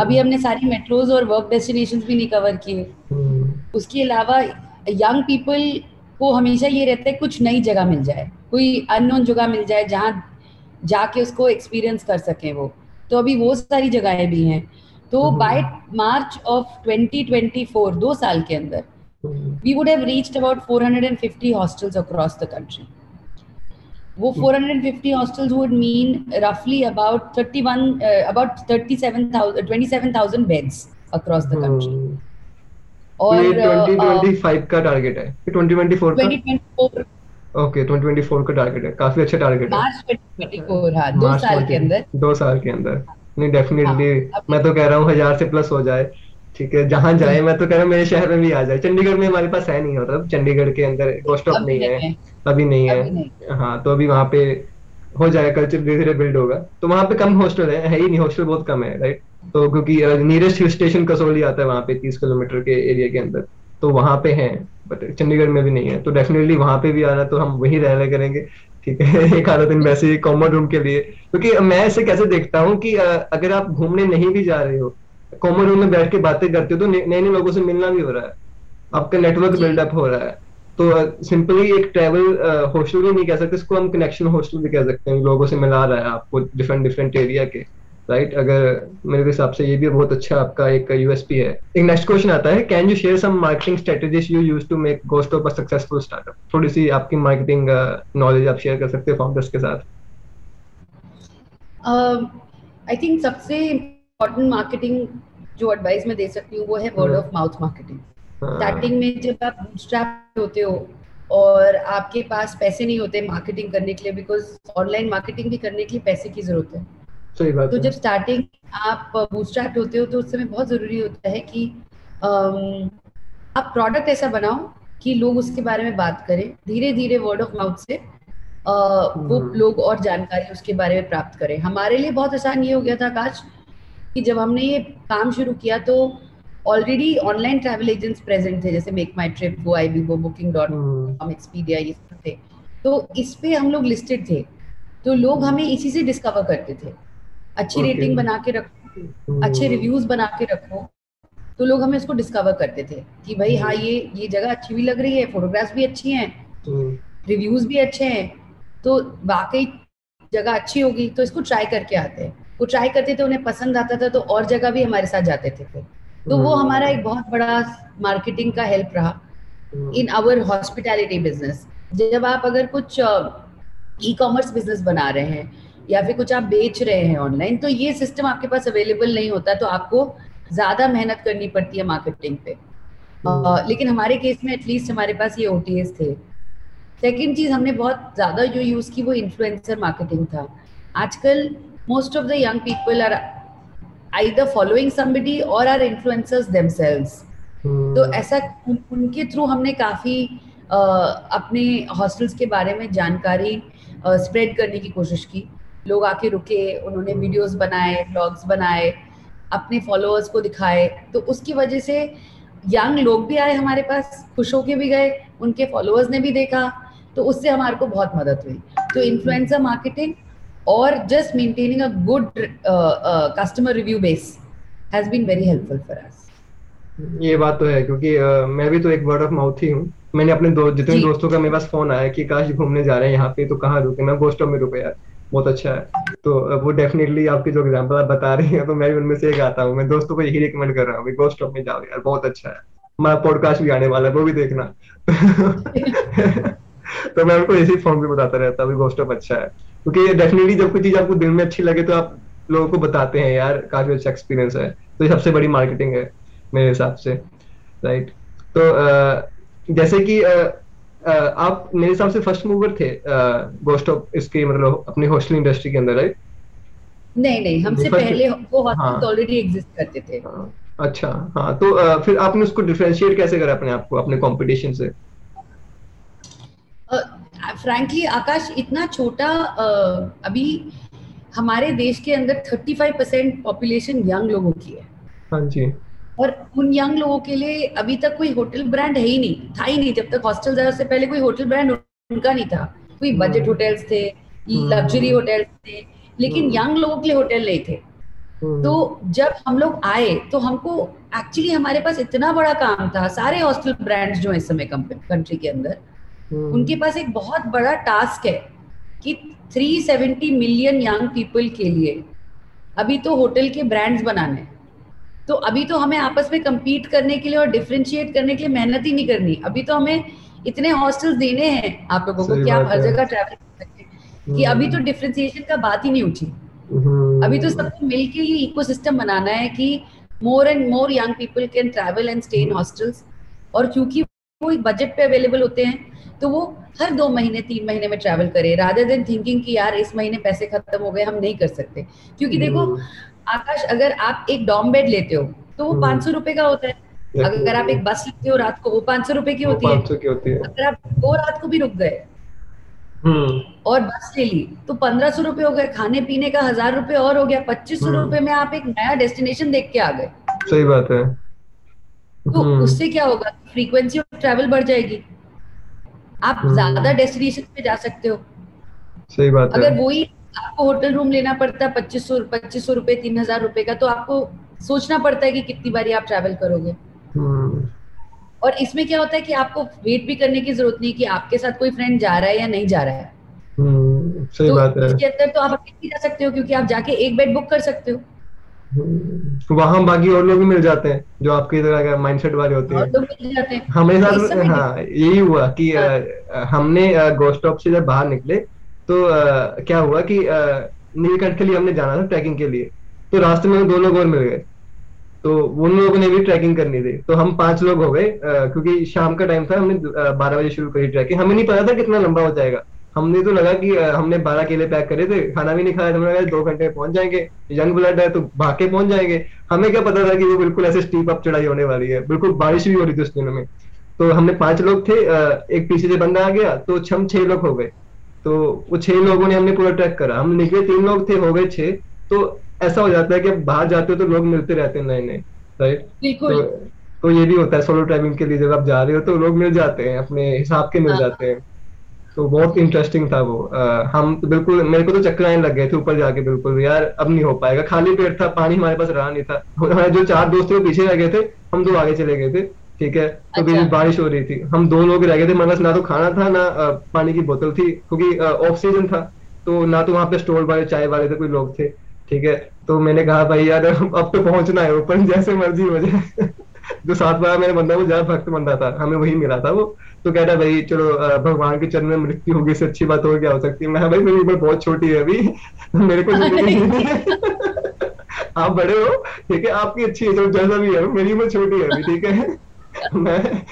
अभी हमने सारी मेट्रोज और वर्क डेस्टिनेशंस भी नहीं कवर किए। हम्म, उसके अलावा यंग पीपल को हमेशा ये रहता है कुछ नई जगह मिल जाए कोई अननोन जगह मिल जाए जहाँ जाके उसको एक्सपीरियंस कर सकें वो। तो अभी वो सारी जगहें भी हैं। तो हम्म। बाय मार्च ऑफ़ 2024 दो साल के अंदर we would would have reached about 450 hostels across the country. वो 450 hostels would mean roughly about 31, uh, about 37,000, 27,000 beds across the country. हम्म। और ये uh, 2025 का टारगेट है। 2024 का? 2024 ओके 2024 का टारगेट है। काफ़ी अच्छा टारगेट है। मार्च 2024 हाँ दो साल के अंदर। दो साल के अंदर। नहीं डेफिनेटली हाँ, मैं तो कह रहा हूँ हज़ार से प्लस हो जाए। ठीक है जहाँ जाए मैं तो कह रहा हूँ मेरे शहर में भी आ जाए। चंडीगढ़ में हमारे पास है नहीं होता चंडीगढ़ के अंदर गोस्ट ऑफ़ नहीं है है। अभी नहीं है। हाँ। तो अभी वहाँ पे हो जाएगा कल्चर धीरे धीरे बिल्ड होगा। तो वहाँ पे कम हॉस्टल है है ही नहीं हॉस्टल बहुत कम है राइट तो क्योंकि नियरेस्ट हिल स्टेशन कसौली आता है वहाँ पे तीस किलोमीटर के एरिया के अंदर। तो वहाँ पे है बट चंडीगढ़ में भी नहीं है। तो डेफिनेटली वहाँ पे भी आना तो हम वही रह रहे करेंगे ठीक है? एक आधा दिन वैसे ही कॉमन रूम के लिए। क्योंकि मैं ऐसे कैसे देखता हूँ कि अगर आप घूमने नहीं भी जा रहे हो कॉमन रूम में बैठ के बातें करते हो तो नए नए लोगों से मिलना भी हो रहा है। आपका नेटवर्क बिल्डअप हो रहा है। तो सिंपली एक ट्रैवल हॉस्टल भी नहीं कह सकते इसको हम कनेक्शन हॉस्टल भी कह सकते हैं। लोगों से मिला रहा है आपको डिफरेंट डिफरेंट एरिया के राइट right? अगर मेरे हिसाब से ये भी बहुत अच्छा आपका एक यूएसपी है। एक नेक्स्ट क्वेश्चन आता है can you share some marketing strategies you use to make Gostops a successful startup थोड़ी सी आपकी मार्केटिंग नॉलेज आप शेयर कर सकते हैं फाउंडर्स के साथ। आई um, थिंक सबसे इम्पोर्टेंट मार्केटिंग जो एडवाइस मैं दे सकती हूँ वो है word of mouth marketing starting में जब आप बूटस्ट्रैप होते हो और आपके पास पैसे नहीं होते मार्केटिंग करने के लिए बिकॉज़ ऑनलाइन मार्केटिंग भी करने के लिए पैसे की ज़रूरत है। सही बात तो जब स्टार्टिंग आप बूटस्ट्रैप होते हो तो उस समय बहुत ज़रूरी होता है कि आप प्रोडक्ट ऐसा बनाओ कि लोग उसके बारे में बात करें। धीरे धीरे वर्ड ऑफ़ माउथ से uh, वो हम्म। लोग और जानकारी उसके बारे में प्राप्त करें। हमारे लिए बहुत आसान ये हो गया था आकाश कि जब हमने ये काम शुरू किया तो already online travel agents present थे जैसे make my trip go I go booking dot com Expedia ये सब थे तो इस पे हम लोग लिस्टेड थे तो लोग हमें इसी से डिस्कवर करते थे अच्छी okay. रेटिंग बना के रखो hmm. अच्छे रिव्यूज़ बना के रखो तो लोग हमें उसको डिस्कवर करते थे कि भाई हाँ ये ये जगह अच्छी भी लग रही है फोटोग्राफ्स भी अच्छी हैं रिव्यूज़ hmm. भी अच्छे हैं तो वाकई जगह अच्छी होगी तो इसको ट्राई करके आते हैं वो ट्राई करते थे उन्हें पसंद आता था तो और जगह भी हमारे साथ जाते थे फिर। तो वो हम्म। हमारा एक बहुत बड़ा मार्केटिंग का हेल्प रहा इन आवर हॉस्पिटैलिटी बिज़नेस जब आप अगर कुछ ई कॉमर्स बिज़नेस बना रहे हैं या फिर कुछ आप बेच रहे हैं ऑनलाइन तो ये सिस्टम आपके पास अवेलेबल नहीं होता तो आपको ज़्यादा मेहनत करनी पड़ती है मार्केटिंग पे। uh, लेकिन हमारे केस में एटलीस्ट हमारे पास ये ओटीएस थे। सेकेंड चीज़ हमने बहुत ज़्यादा जो यूज़ की वो इन्फ्लुएंसर मार्केटिंग था। आजकल most of the young people are either following somebody or are influencers themselves. Hmm. तो ऐसा उन, उनके थ्रू हमने काफ़ी अपने हॉस्टल्स के बारे में जानकारी स्प्रेड करने की कोशिश की। लोग आके रुके उन्होंने वीडियोस बनाए ब्लॉग्स बनाए अपने फॉलोअर्स को दिखाए। तो उसकी वजह से यंग लोग भी आए हमारे पास खुश होके भी गए उनके फॉलोअर्स ने भी देखा। तो उससे हमारे को बहुत मदद हुई। तो influencer marketing or just maintaining a good uh, uh, customer review base has been very helpful for us. ये बात तो है क्योंकि uh, मैं भी तो एक वर्ड ऑफ़ माउथ ही हूँ। मैंने अपने दो जितने दोस्तों का मेरे पास फ़ोन आया कि काश घूमने जा रहे हैं यहाँ पे तो कहाँ रुके? मैं गोस्टो में रुके यार बहुत अच्छा है। तो वो डेफिनेटली आपकी जो एग्ज़ाम्पल आप बता रही हैं तो मैं भी उनमें से एक आता हूँ। मैं दोस्तों को यही रिकमेंड कर रहा हूँ गोस्ट में जाओ यार बहुत अच्छा है। हमारा पॉडकास्ट भी आने वाला है वो भी देखना। तो मैं उनको इसी फॉर्म पे बताता रहता हूँ गोस्ट अच्छा है। क्योंकि डेफिनेटली जब कोई चीज़ आपको दिल में अच्छी लगे तो आप लोगों को बताते हैं यार काफ़ी अच्छा एक्सपीरियंस है। तो ये सबसे बड़ी मार्केटिंग है मेरे हिसाब से राइट तो जैसे कि आप मेरे हिसाब से फ़र्स्ट मूवर थे गोस्ट ऑफ़ इसके मतलब अपनी हॉस्टल इंडस्ट्री के अंदर राइट नहीं नहीं हमसे पहले वो हॉस्टल ऑलरेडी एग्जिस्ट करते थे। हाँ, अच्छा हाँ तो फिर आपने उसको डिफरेंशिएट कैसे करा अपने आप को अपने कंपटीशन से? फ्रैंकली आकाश इतना छोटा अभी हमारे देश के अंदर 35 परसेंट पॉपुलेशन यंग लोगों की है हाँ जी और उन यंग लोगों के लिए अभी तक कोई होटल ब्रांड है ही नहीं था ही नहीं जब तक हॉस्टल आया उससे पहले कोई होटल ब्रांड उनका नहीं था कोई बजट हम्म। होटल्स थे लग्जरी हम्म। होटल्स थे लेकिन यंग हम्म। लोगों के लिए होटल नहीं थे तो जब हम लोग आए तो हमको एक्चुअली हमारे पास इतना बड़ा काम था सारे हॉस्टल ब्रांड्स जो है इस समय कंट्री के अंदर। उनके पास एक बहुत बड़ा टास्क है कि 370 मिलियन यंग पीपल के लिए अभी तो होटल के ब्रांड्स बनाने तो अभी तो हमें आपस में कम्पीट करने के लिए और डिफ्रेंशिएट करने के लिए मेहनत ही नहीं करनी। अभी तो हमें इतने हॉस्टल्स देने हैं आप लोगों को कि आप हर जगह ट्रैवल कर सकते कि अभी तो डिफ्रेंसिएशन का बात ही नहीं उठी। हम्म। अभी तो सबको मिलके ये इकोसिस्टम बनाना है कि more and more young people can travel and stay in hostels और क्योंकि वो एक बजट पे अवेलेबल होते हैं तो वो हर दो महीने तीन महीने में ट्रैवल करे। राधर देन थिंकिंग कि यार इस महीने पैसे खत्म हो गए हम नहीं कर सकते। क्योंकि देखो हम्म। आकाश अगर आप एक डॉम बेड लेते हो तो वो हम्म। पाँच सौ रुपए का होता है। अगर आप एक बस लेते हो रात को वो पाँच सौ रुपए की होती है। अगर आप दो रात को भी रुक गए हम्म। और बस ले ली तो पंद्रह सौ रुपए हो गए। खाने पीने का हज़ार रुपए और हो गया। पच्चीस सौ रुपए में आप एक नया डेस्टिनेशन देख के आ गए। सही बात है। तो उससे क्या होगा? फ्रीक्वेंसी ऑफ़ ट्रैवल बढ़ जाएगी। आप हम्म। ज़्यादा डेस्टिनेशन पे जा सकते हो। सही बात अगर वही आपको होटल रूम लेना पड़ता है पच्चीस सौ पच्चीस सौ रुपए तीन हज़ार रुपए का तो आपको सोचना पड़ता है कि कितनी बारी आप ट्रैवल करोगे। हम्म, और इसमें क्या होता है कि आपको वेट भी करने की ज़रूरत नहीं कि आपके साथ कोई फ्रेंड जा रहा है या नहीं जा रहा है। हम्म, सही तो बात है। इसके अंदर तो आप अकेले जा सकते हो क्योंकि आप जाके एक बेड बुक कर सकते हो। वहाँ बाकी और लोग भी मिल जाते हैं जो आपकी तरह का माइंडसेट वाले होते हैं। हमारे तो साथ हाँ। यही हुआ कि अ, हमने गोस्ट स्टॉप से जब बाहर निकले तो अ, क्या हुआ कि नीलकंठ के लिए हमने जाना था ट्रैकिंग के लिए। तो रास्ते में दो लोग और मिल गए। तो उन लोगों ने भी ट्रैकिंग करनी थी। तो हम पाँच लोग हो गए क्योंकि शाम का टाइम था हमने बारह बजे शुरू करी ट्रैकिंग हमें नहीं पता था कितना लंबा हो जाएगा। हमने तो लगा कि हमने बारह केले पैक करे थे खाना भी नहीं खाया तो हमने लगा दो घंटे में पहुँच जाएँगे यंग ब्लड है तो भाग के पहुँच जाएँगे। हमें क्या पता था कि वो बिल्कुल ऐसे स्टीप अप चढ़ाई होने वाली है बिल्कुल बारिश भी हो रही थी उस दिन में। तो हमने पाँच लोग थे एक पीछे से बंदा आ गया तो हम छह लोग हो गए। तो वो छह लोगों ने हमने पूरा ट्रैक करा। हम निकले तीन लोग थे हो गए छह। तो ऐसा हो जाता है कि बाहर जाते हो तो लोग मिलते रहते हैं नए नए राइट बिल्कुल। तो तो ये भी होता है सोलो ट्रैवलिंग के लिए जब आप जा रहे हो तो लोग मिल जाते हैं अपने हिसाब के मिल हाँ। जाते हैं। तो बहुत इंटरेस्टिंग था वो। अ, हम तो बिल्कुल मेरे को तो चक्कर आने लग गए थे ऊपर जाके बिल्कुल। यार अब नहीं हो पाएगा। खाली पेट था पानी हमारे पास रहा नहीं था। हमारे जो चार दोस्त थे वो पीछे रह गए थे हम दो आगे चले गए थे ठीक है? तो अच्छा। बारिश हो रही थी। हम दो लोग रह गए थे हमारे पास ना तो खाना था ना पानी की बोतल थी क्योंकि ऑफ़ सीज़न था। तो ना तो वहाँ पे स्टोर वाले चाय वाले थे कोई लोग थे ठीक है? तो मैंने कहा भाई यार अब तो पहुँचना है ऊपर जैसे मर्ज़ी हो जाए। जो साथ वाला मेरे बंदा वो ज़्यादा भक्त बंदा था। हमें वही मिला था वो। तो कह रहा भाई चलो भगवान के चरण में मृत्यु होगी इससे अच्छी बात और क्या हो सकती है? मैं भाई मेरी उम्र बहुत छोटी है अभी मेरे को आप बड़े हो ठीक है आपकी अच्छी है चलो जैसा भी है मेरी उम्र छोटी है अभी ठीक है। मैं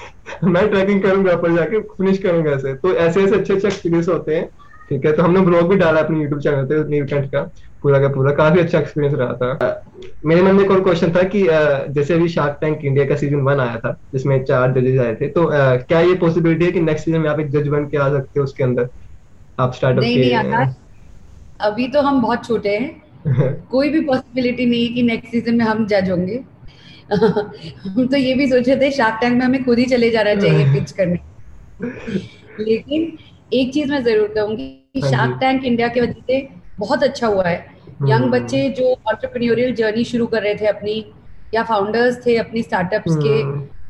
मैं ट्रैकिंग करूँगा ऊपर जाके फिनिश करूँगा ऐसे। तो ऐसे ऐसे अच्छे अच्छे एक्सपीरियंस होते हैं ठीक है। तो हमने ब्लॉग भी डाला अपने यूट्यूब चैनल पे नीलकंठ का। पूरा का पूरा काफ़ी अच्छा एक्सपीरियंस रहा था। मेरे मन में एक और क्वेश्चन था कि जैसे अभी शार्क टैंक इंडिया का सीज़न वन आया था जिसमें चार जजेस आए थे तो क्या ये पॉसिबिलिटी है कि नेक्स्ट सीज़न में आप एक जज बन के आ सकते हो उसके अंदर? आप स्टार्टअप नहीं नहीं अभी तो हम बहुत छोटे हैं। कोई भी पॉसिबिलिटी नहीं है कि नेक्स्ट सीज़न में हम जज होंगे। हम तो ये भी सोचे थे शार्क टैंक में हमें खुद ही चले जाना चाहिए पिच करने। लेकिन एक चीज़ मैं ज़रूर कहूँगी कि। शार्क टैंक इंडिया की वजह से बहुत अच्छा हुआ है। यंग हम्म। बच्चे जो ऑन्टरप्रेन्योरियल जर्नी शुरू कर रहे थे अपनी या फाउंडर्स थे अपनी स्टार्टअप्स के।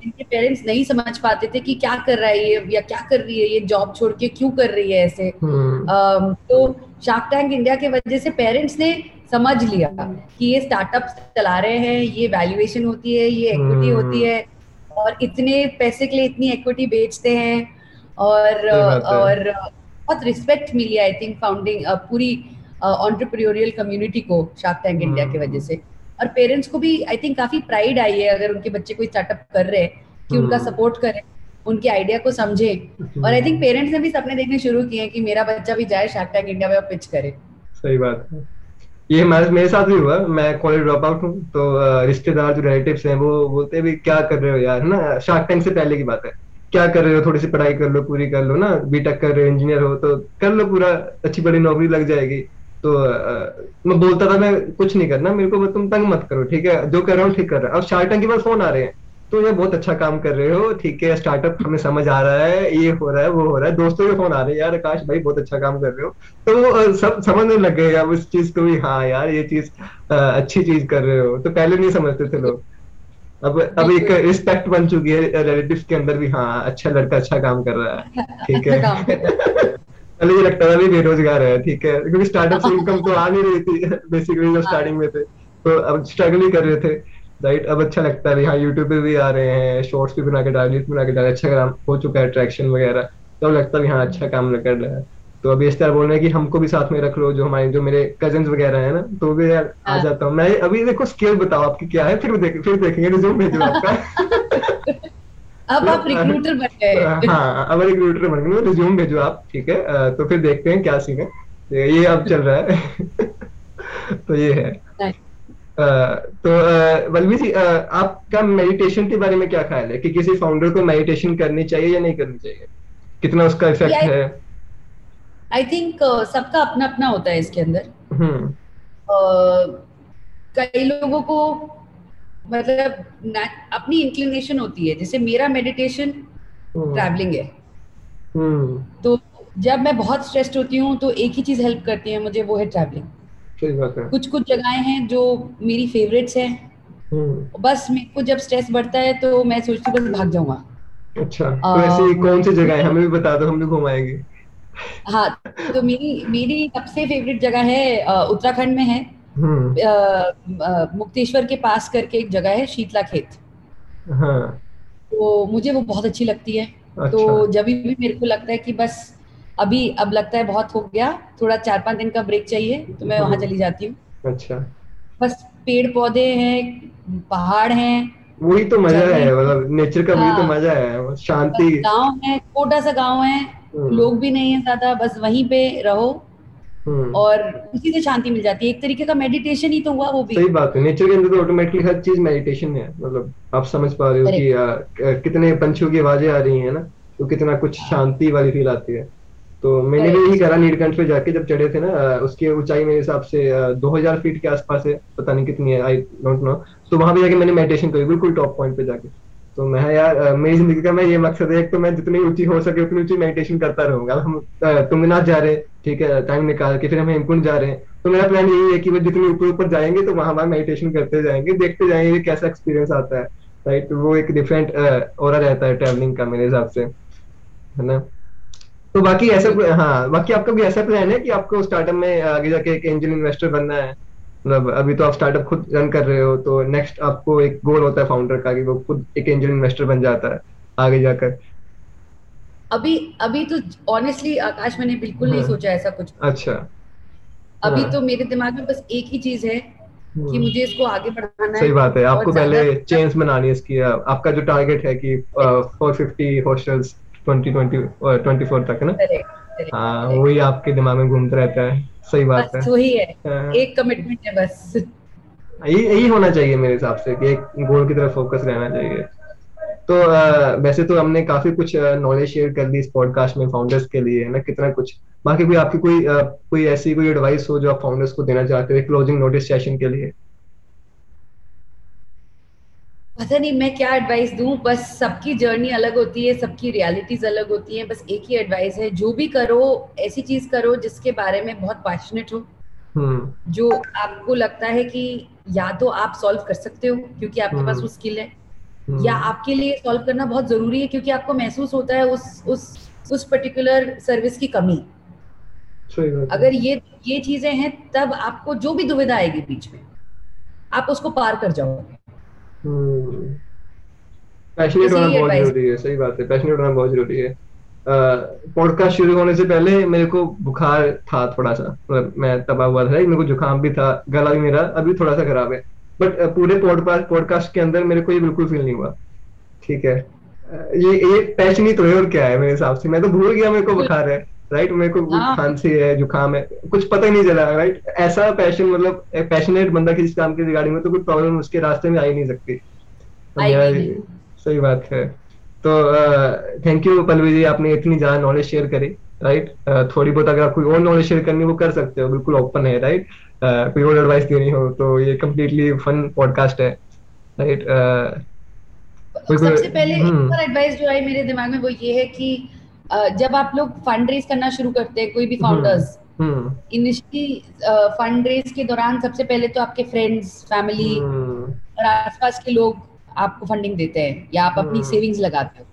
इनके पेरेंट्स नहीं समझ पाते थे कि क्या कर रहा है ये या क्या कर रही है ये जॉब छोड़ के क्यों कर रही है ऐसे अम, तो शार्क टैंक इंडिया के वजह से पेरेंट्स ने समझ लिया कि ये स्टार्टअप चला रहे हैं ये वैल्यूएशन होती है ये इक्विटी। होती है और इतने पैसे के लिए इतनी इक्विटी बेचते हैं और है। और बहुत रिस्पेक्ट मिली आई थिंक फाउंडिंग पूरी ऑन्टरप्रियोरियल कम्युनिटी को शार्क टैंक इंडिया की। वजह से। और पेरेंट्स को भी आई थिंक काफ़ी प्राइड आई है अगर उनके बच्चे कोई स्टार्टअप कर रहे हैं कि उनका हम्म। सपोर्ट करें उनके आइडिया को समझें। और आई थिंक पेरेंट्स ने भी सपने देखने शुरू किए हैं कि मेरा बच्चा भी जाए शार्क टैंक इंडिया में और पिच करे। सही बात है। ये हमारे मेरे साथ भी हुआ। मैं कॉलेज ड्रॉप आउट हूँ तो रिश्तेदार जो रिलेटिव्स हैं वो बोलते हैं भी क्या कर रहे हो यार? है ना? शार्क टैंक से पहले की बात है। क्या कर रहे हो? थोड़ी सी पढ़ाई कर लो पूरी कर लो ना। बीटेक कर रहे हो इंजीनियर हो तो कर लो पूरा। अच्छी बड़ी नौकरी लग जाएगी। तो अ, मैं बोलता था मैं कुछ नहीं करना मेरे को तुम तंग मत करो ठीक है? जो कर रहा हूँ ठीक कर रहा हूँ। अब शार्क टैंक के पास फ़ोन आ रहे हैं। तो ये बहुत अच्छा काम कर रहे हो ठीक है? स्टार्टअप हमें समझ आ रहा है ये हो रहा है वो हो रहा है। दोस्तों के फ़ोन आ रहे हैं यार आकाश भाई बहुत अच्छा काम कर रहे हो। तो वो सब समझने लग गए अब इस चीज़ को भी हाँ यार ये चीज़ अच्छी चीज़ कर रहे हो। तो पहले नहीं समझते थे लोग। अब अब एक रिस्पेक्ट बन चुकी है रिलेटिव्स के अंदर भी हाँ अच्छा लड़का अच्छा काम कर रहा है। ठीक है। पहले ये लगता था भी बेरोजगार है ठीक है। क्योंकि स्टार्टअप से इनकम तो आ नहीं रही थी बेसिकली जब स्टार्टिंग में थे। तो अब स्ट्रगल ही कर रहे थे। राइट अब अच्छा लगता है हाँ यूट्यूब पे भी आ रहे हैं शॉर्ट्स भी बना के डाल रील्स बना के डाल अच्छा काम हो चुका है ट्रैक्शन वगैरह। तो अब लगता है हाँ अच्छा काम कर रहा है। तो अभी इस तरह बोल रहे हैं कि हमको भी साथ में रख लो जो हमारे जो मेरे कज़न वगैरह है ना तो भी यार आ हाँ। जाता हूँ। मैं अभी देखो स्केल बताओ आपकी क्या है फिर देख फिर देखेंगे रिज्यूम भेजो आपका अब आप रिक्रूटर बन गए। हाँ अब रिक्रूटर बन गए। रिज्यूम भेजो आप ठीक है? तो फिर देखते हैं क्या सीन है। तो ये अब चल रहा है। तो ये है. तो वल्लभी जी आपका मेडिटेशन के बारे में क्या ख्याल है? कि किसी फाउंडर को मेडिटेशन करनी चाहिए या नहीं करनी चाहिए? कितना उसका इफ़ेक्ट Yeah. है? आई थिंक uh, सबका अपना अपना होता है इसके अंदर। हम्म। अ, कई लोगों को मतलब अपनी इंक्लिनेशन होती है। जैसे मेरा मेडिटेशन हम्म, ट्रैवलिंग है। हम्म। तो जब मैं बहुत स्ट्रेस्ड होती हूँ तो एक ही चीज़ हेल्प करती है मुझे वो है ट्रैवलिंग कुछ कुछ जगहें हैं जो मेरी फेवरेट्स हैं। हम्म। बस मेरे को जब स्ट्रेस बढ़ता है तो मैं सोचती हूँ बस भाग जाऊँगा। अच्छा तो ऐसी कौन सी जगह है? हमें भी बता दो हम भी घुमाएँगे हाँ तो मेरी मेरी सबसे फेवरेट जगह है उत्तराखंड में है। मुक्तेश्वर के पास करके एक जगह है शीतला खेत हाँ तो मुझे वो बहुत अच्छी लगती है तो अच्छा। तो जब भी मेरे को लगता है कि बस अभी अब लगता है बहुत हो गया थोड़ा चार पाँच दिन का ब्रेक चाहिए तो मैं वहाँ हम्म। चली जाती हूँ अच्छा बस पेड़ पौधे हैं पहाड़ हैं वही तो मज़ा है मतलब नेचर का वही तो हाँ। मज़ा है शांति गाँव है छोटा सा गाँव है हम्म। लोग भी नहीं है ज़्यादा बस वहीं पे रहो हम्म। और उसी से शांति मिल जाती है। एक तरीके का मेडिटेशन ही तो हुआ वो भी। सही बात है। नेचर के अंदर तो ऑटोमेटिकली हर चीज़ मेडिटेशन है। मतलब आप समझ पा रहे हो कि आ, कितने पंछियों की आवाज़ें आ रही है ना तो कितना कुछ शांति वाली फील आती है। तो मैंने भी यही करा नीलकंठ पे जाके जब चढ़े थे ना उसकी ऊंचाई मेरे हिसाब से 2000 फीट के आसपास है। पता नहीं कितनी है आई डोंट नो तो वहाँ पे जाके मैंने मेडिटेशन करी बिल्कुल टॉप पॉइंट पे जाके। तो मैं यार मेरी ज़िंदगी का मैं ये मकसद है तो मैं जितनी ऊँची हो सके, उतनी ऊँची मेडिटेशन करता रहूँगा। हम तुंगनाथ जा रहे हैं ठीक है टाइम निकाल के फिर हम हेमकुंड जा रहे हैं तो मेरा प्लान यही है कि वो जितनी ऊपर ऊपर जाएँगे तो वहाँ वहाँ मेडिटेशन करते जाएँगे, देखते जाएँगे कैसा एक्सपीरियंस आता है। राइट वो एक डिफरेंट और रहता है ट्रेवलिंग का मेरे हिसाब से। है ना? तो बाकी ऐसा हाँ बाकी आपका भी ऐसा प्लान है कि आपको स्टार्टअप में आगे जाके एक एंजल इन्वेस्टर बनना है? मतलब अभी तो आप स्टार्टअप खुद रन कर रहे हो तो नेक्स्ट आपको एक गोल होता है फाउंडर का कि वो खुद एक एंजल इन्वेस्टर बन जाता है आगे जाकर। अभी अभी तो ऑनेस्टली आकाश मैंने बिल्कुल नहीं हाँ। सोचा ऐसा कुछ। अच्छा। अभी हाँ। तो मेरे दिमाग में बस एक ही चीज़ है कि हाँ। मुझे इसको आगे बढ़ाना है सही बात है आपको पहले चेंज बनानी है इसकी आपका जो टारगेट है कि four fifty hostels twenty twenty twenty four तक है ना? हाँ वही आपके दिमाग में घूमता रहता है। सही बात है। वही है। हाँ। एक कमिटमेंट है बस। यही होना चाहिए मेरे हिसाब से कि एक गोल की तरफ़ फोकस रहना चाहिए। तो आ, वैसे तो हमने काफ़ी कुछ नॉलेज शेयर कर दी इस पॉडकास्ट में फाउंडर्स के लिए है ना? कितना कुछ। बाकी कोई आपकी कोई आ, कोई ऐसी कोई एडवाइस हो जो आप फाउंडर्स को देना चाहते हो क्लोजिंग नोटिस सेशन के लिए? पता नहीं मैं क्या एडवाइस दूँ बस सबकी जर्नी अलग होती है सबकी रियलिटीज अलग होती हैं बस एक ही एडवाइस है जो भी करो ऐसी चीज़ करो जिसके बारे में बहुत पैशनेट हो hmm. जो आपको लगता है कि या तो आप सॉल्व कर सकते हो क्योंकि आपके hmm. पास वो स्किल है hmm. या आपके लिए सॉल्व करना बहुत ज़रूरी है क्योंकि आपको महसूस होता है उस उस उस पर्टिकुलर सर्विस की कमी अगर ये ये चीज़ें हैं तब आपको जो भी दुविधा आएगी बीच में आप उसको पार कर जाओगे पैशनेट होना बहुत ज़रूरी है सही बात है पैशनेट होना बहुत ज़रूरी है। पॉडकास्ट शुरू होने से पहले मेरे को बुखार था थोड़ा सा मतलब मैं तबाह हुआ था मेरे को जुकाम भी था गला भी मेरा अभी थोड़ा सा खराब है। बट पूरे पॉडकास्ट पॉडकास्ट के अंदर मेरे को ये बिल्कुल फील नहीं हुआ। ठीक है। ये ये पैशन तो है और क्या है मेरे हिसाब से मैं तो भूल गया मेरे को बुखार है। राइट मेरे को हाँ। खांसी है जुकाम है कुछ पता ही नहीं चला राइट ऐसा पैशन मतलब पैशनेट बंदा किसी काम की रिगार्डिंग में तो कोई प्रॉब्लम उसके रास्ते में आ ही नहीं सकती। तो सही बात है। तो थैंक यू पल्लवी जी आपने इतनी ज़्यादा नॉलेज शेयर करी राइट थोड़ी बहुत अगर आप कोई और नॉलेज शेयर करनी वो कर सकते हो बिल्कुल ओपन है राइट कोई और एडवाइस देनी हो तो ये कम्प्लीटली फन पॉडकास्ट है राइट सबसे पहले एडवाइस हम्म। जो आई मेरे दिमाग में वो ये है कि जब आप लोग फंड रेज करना शुरू करते हैं कोई भी फाउंडर्स इनिशियली फंड रेज के दौरान सबसे पहले तो आपके फ्रेंड्स फैमिली हम्म। और आसपास के लोग आपको फंडिंग देते हैं या आप अपनी सेविंग्स हम्म। लगाते हो।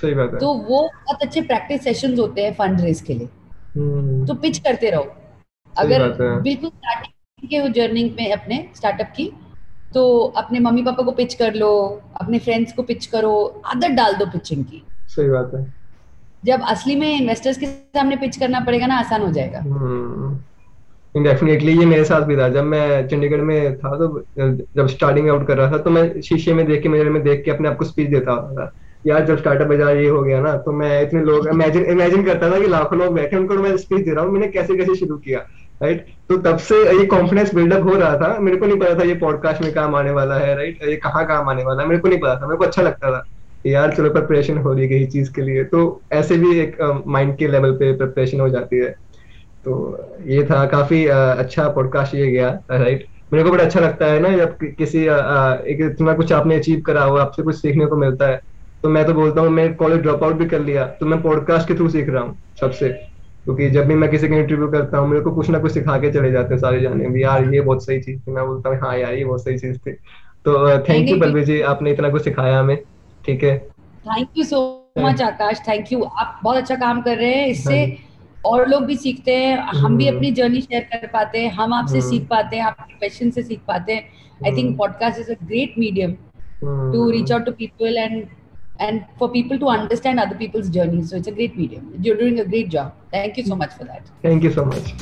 सही बात है। तो वो बहुत अच्छे प्रैक्टिस सेशंस होते हैं फंड रेज के लिए। हम्म। तो पिच करते रहो। अगर बिल्कुल स्टार्टिंग के जर्नी में अपने स्टार्टअप की तो अपने मम्मी पापा को पिच कर लो अपने फ्रेंड्स को पिच करो आदत डाल दो पिचिंग की। सही बात है। जब असली में इन्वेस्टर्स के सामने पिच करना पड़ेगा ना, आसान हो जाएगा। डेफिनेटली हम्म। ये मेरे साथ भी था। जब मैं चंडीगढ़ में था तो जब स्टार्टिंग आउट कर रहा था तो मैं शीशे में देख के, मेरे में देख के अपने आप को स्पीच देता होता था। यार, जब स्टार्टअप बाज़ार ये हो गया ना तो मैं इतने लोग इमेजिन इमेजिन करता था कि लाखों लोग बैठे, उनको मैं स्पीच दे रहा हूँ, मैंने कैसे कैसे शुरू किया राइट तो तब से ये कॉन्फिडेंस बिल्डअप हो रहा था। मेरे को नहीं पता था ये पॉडकास्ट में काम आने वाला है राइट ये कहाँ काम आने वाला है, मेरे को नहीं पता था। मेरे को अच्छा लगता था। यार चलो प्रिपरेशन हो रही है चीज़ के लिए तो ऐसे भी एक माइंड के लेवल पे प्रिपरेशन हो जाती है। तो ये था काफ़ी अच्छा पॉडकास्ट ये गया राइट मेरे को बड़ा अच्छा लगता है ना जब किसी एक इतना कुछ आपने अचीव करा हो आपसे कुछ सीखने को मिलता है तो मैं तो बोलता हूँ मैं कॉलेज ड्रॉप आउट भी कर लिया तो मैं पॉडकास्ट के थ्रू सीख रहा हूँ सबसे। क्योंकि जब भी मैं किसी का इंटरव्यू करता हूँ मेरे को कुछ ना कुछ सिखा के चले जाते हैं सारे जाने भी यार ये बहुत सही चीज़ थी। मैं बोलता हूँ हाँ यार ये बहुत सही चीज़ थी। तो थैंक यू पल्लवी जी आपने इतना कुछ सिखाया हमें। ठीक है thank you so much Akash thank you आप बहुत अच्छा काम कर रहे हैं इससे हाँ और लोग भी सीखते हैं हम भी हम्म। अपनी जर्नी शेयर कर पाते हैं हम आपसे हम्म। सीख पाते हैं आपके क्वेश्चन से सीख पाते हैं I think podcast is a great medium to reach out to people and and for people to understand other people's journeys. So it's a great medium. You're doing a great job. Thank you so much for that. Thank you so much.